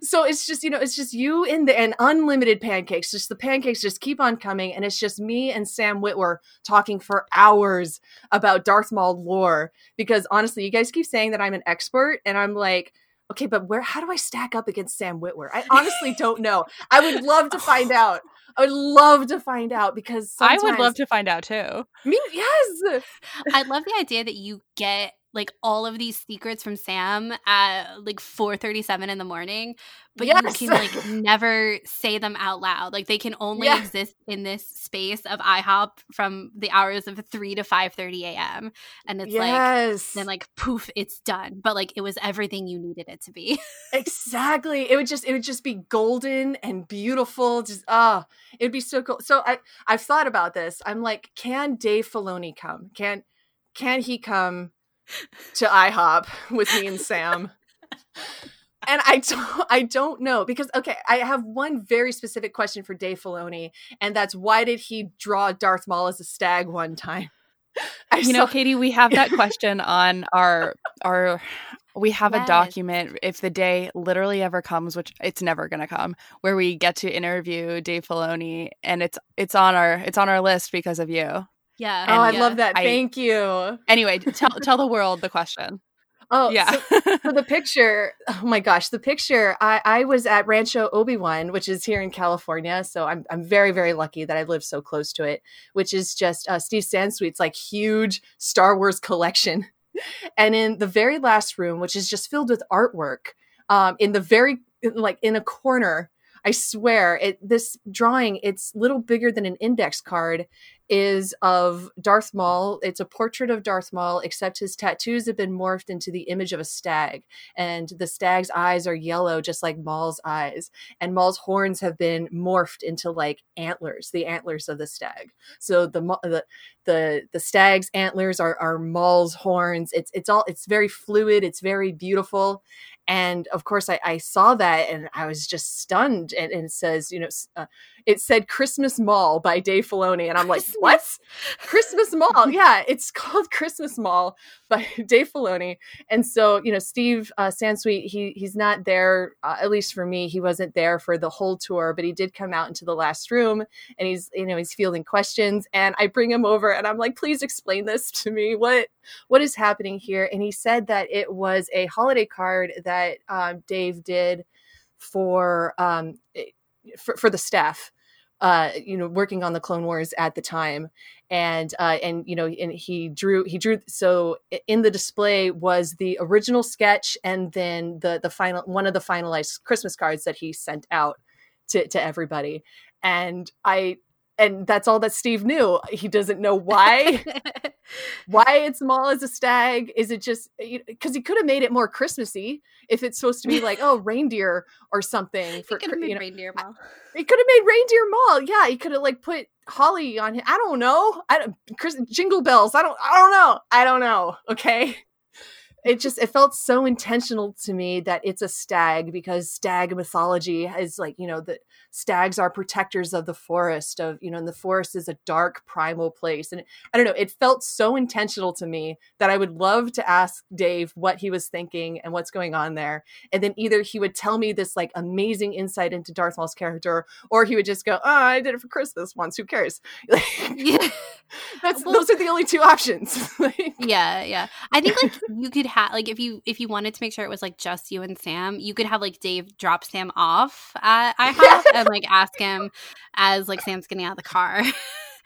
so it's just you know, it's just you in the and unlimited pancakes. Just the pancakes just keep on coming, and it's just me and Sam Witwer talking for hours about Darth Maul lore. Because honestly, you guys keep saying that I'm an expert, and I'm like. Okay, but where? How do I stack up against Sam Witwer? I honestly don't know. I would love to find out. I would love to find out because I would love to find out too. Me, yes. I love the idea that you get like all of these secrets from Sam at like 4:37 in the morning, but Yes. you can like never say them out loud. Like they can only Yeah. exist in this space of IHOP from the hours of 3 to 5:30 a.m. And it's like yes. then like poof, it's done. But like it was everything you needed it to be. exactly. It would just it would just be golden and beautiful. Just ah, it'd be so cool. So I I've thought about this. I'm like, can Dave Filoni come? Can can he come to IHOP with me and Sam? And I don't, I don't know because okay, I have one very specific question for Dave Filoni, and that's why did he draw Darth Maul as a stag one time? I You know, Katie, we have that question on our our we have a document if the day literally ever comes, which it's never gonna come, where we get to interview Dave Filoni and it's it's on our it's on our list because of you. Yeah. oh, I yeah. love that. I- Thank you. Anyway, tell tell the world the question. Oh, yeah. so- so the picture oh my gosh the picture i i was at rancho obi-wan which is here in california so i'm, I'm very very lucky that i live so close to it which is just uh, steve sansweet's like huge star wars collection and in the very last room which is just filled with artwork um in the very like in a corner i swear it this drawing it's little bigger than an index card is of Darth Maul. It's a portrait of Darth Maul, except his tattoos have been morphed into the image of a stag. And the stag's eyes are yellow, just like Maul's eyes. And Maul's horns have been morphed into like antlers, the antlers of the stag. So the the the, the stag's antlers are, are Maul's horns. It's it's all it's very fluid. It's very beautiful. And of course, I, I saw that and I was just stunned. And, and it says, you know, uh, it said Christmas Maul by Dave Filoni. And I'm like, what? Christmas Maul. Yeah, it's called Christmas Maul by Dave Filoni. And so, you know, Steve uh, Sansweet, he he's not there, uh, at least for me, he wasn't there for the whole tour, but he did come out into the last room and he's, you know, he's fielding questions. And I bring him over and I'm like, please explain this to me. What what is happening here? And he said that it was a holiday card that um, Dave did for um, for, for the staff uh you know working on the clone wars at the time. And uh and you know and he drew he drew so in the display was the original sketch and then the the final one of the finalized christmas cards that he sent out to to everybody. And i and that's all that steve knew he doesn't know why why it's Maul as a stag is it just because he could have made it more christmassy if it's supposed to be like oh reindeer or something for could have made you know, reindeer maul. he could have made reindeer maul. Yeah, he could have like put holly on him. I don't know. I don't Chris, jingle bells. I don't. I don't know. I don't know. Okay. It just it felt so intentional to me that it's a stag because stag mythology is like you know the stags are protectors of the forest of you know and the forest is a dark primal place. And I don't know it felt so intentional to me that I would love to ask Dave what he was thinking and what's going on there. And then either he would tell me this like amazing insight into Darth Maul's character or he would just go oh I did it for Christmas once. Who cares? Like, Yeah. that's Well- those are the only two options. Like, Yeah, yeah. I think like you could have like if you if you wanted to make sure it was like just you and Sam, you could have like Dave drop Sam off at IHOP and like ask him as like Sam's getting out of the car.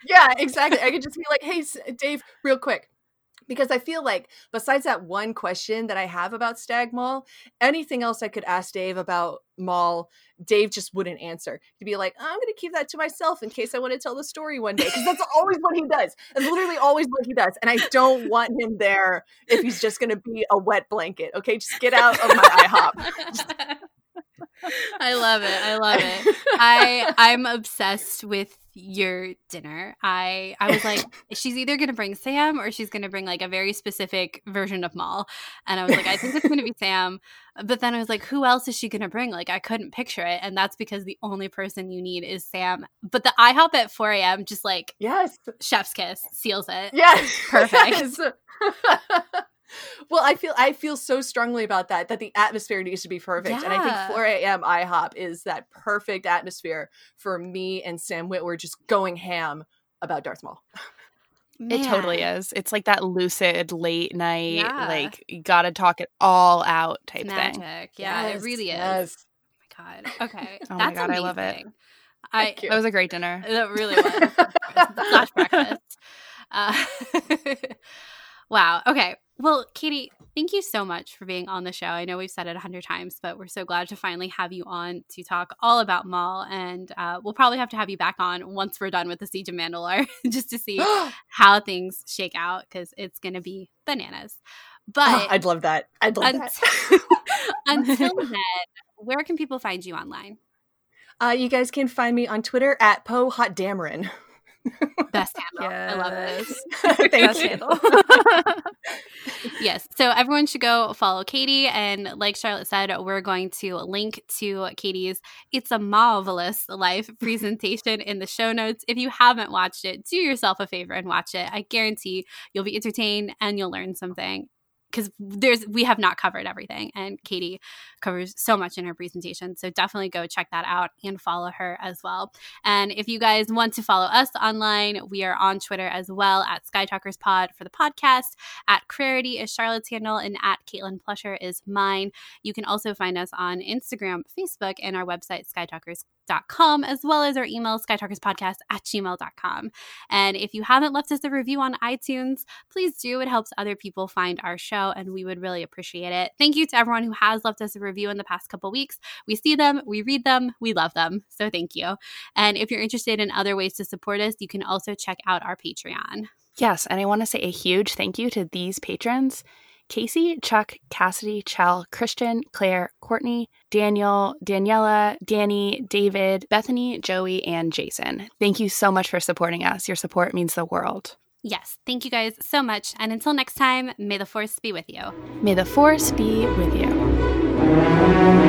yeah, exactly. I could just be like, "Hey, Dave, real quick." Because I feel like besides that one question that I have about Stag Maul, anything else I could ask Dave about Maul, Dave just wouldn't answer. He'd be like, I'm going to keep that to myself in case I want to tell the story one day. Because that's always what he does. That's literally always what he does. And I don't want him there if he's just going to be a wet blanket. Okay, just get out of my IHOP. I love it. I love it. I I'm obsessed with your dinner. I I was like, she's either gonna bring Sam or she's gonna bring like a very specific version of Maul. And I was like, I think it's gonna be Sam. But then I was like, who else is she gonna bring? Like I couldn't picture it. And that's because the only person you need is Sam. But the IHOP at 4 a.m. just like Yes. Chef's kiss seals it. Yes. Perfect. Yes. Well, I feel I feel so strongly about that that the atmosphere needs to be perfect, Yeah. and I think 4 a.m. IHOP is that perfect atmosphere for me and Sam Witwer just going ham about Darth Maul. It totally is. It's like that lucid late night, Yeah. like you gotta talk it all out type It's thing. magic. Yeah, it really is. yes. Oh my god. Okay. Oh my That's God, I love it. I That was a great dinner. That really was. Slash breakfast. Uh, wow. Okay. Well, Katie, thank you so much for being on the show. I know we've said it a hundred times, but we're so glad to finally have you on to talk all about Maul. And uh, we'll probably have to have you back on once we're done with the Siege of Mandalore, just to see how things shake out because it's going to be bananas. But Oh, I'd love that. I'd love that. until, until then, where can people find you online? Uh, you guys can find me on Twitter at Po Hot Dameron. Best handle. I love it. Thank Best you. handle. yes. So everyone should go follow Katie. And like Charlotte said, we're going to link to Katie's It's a Marvelous Life presentation in the show notes. If you haven't watched it, do yourself a favor and watch it. I guarantee you'll be entertained and you'll learn something. Because there's we have not covered everything, and Katie covers so much in her presentation. So definitely go check that out and follow her as well. And if you guys want to follow us online, we are on Twitter as well at Sky Talkers Pod for the podcast at Clarity is Charlotte's handle, and at Caitlin Plusher is mine. You can also find us on Instagram, Facebook, and our website, skytalkers.com, as well as our email, skytalkerspodcast at gmail.com. And if you haven't left us a review on iTunes, please do. It helps other people find our show, and we would really appreciate it. Thank you to everyone who has left us a review in the past couple weeks. We see them, we read them, we love them. So thank you. And if you're interested in other ways to support us, you can also check out our Patreon. Yes, and I want to say a huge thank you to these patrons Casey, Chuck, Cassidy, Chell, Christian, Claire, Courtney, Daniel, Daniela, Danny, David, Bethany, Joey, and Jason. Thank you so much for supporting us. Your support means the world. Yes, thank you guys so much. And until next time, may the force be with you. May the force be with you. Música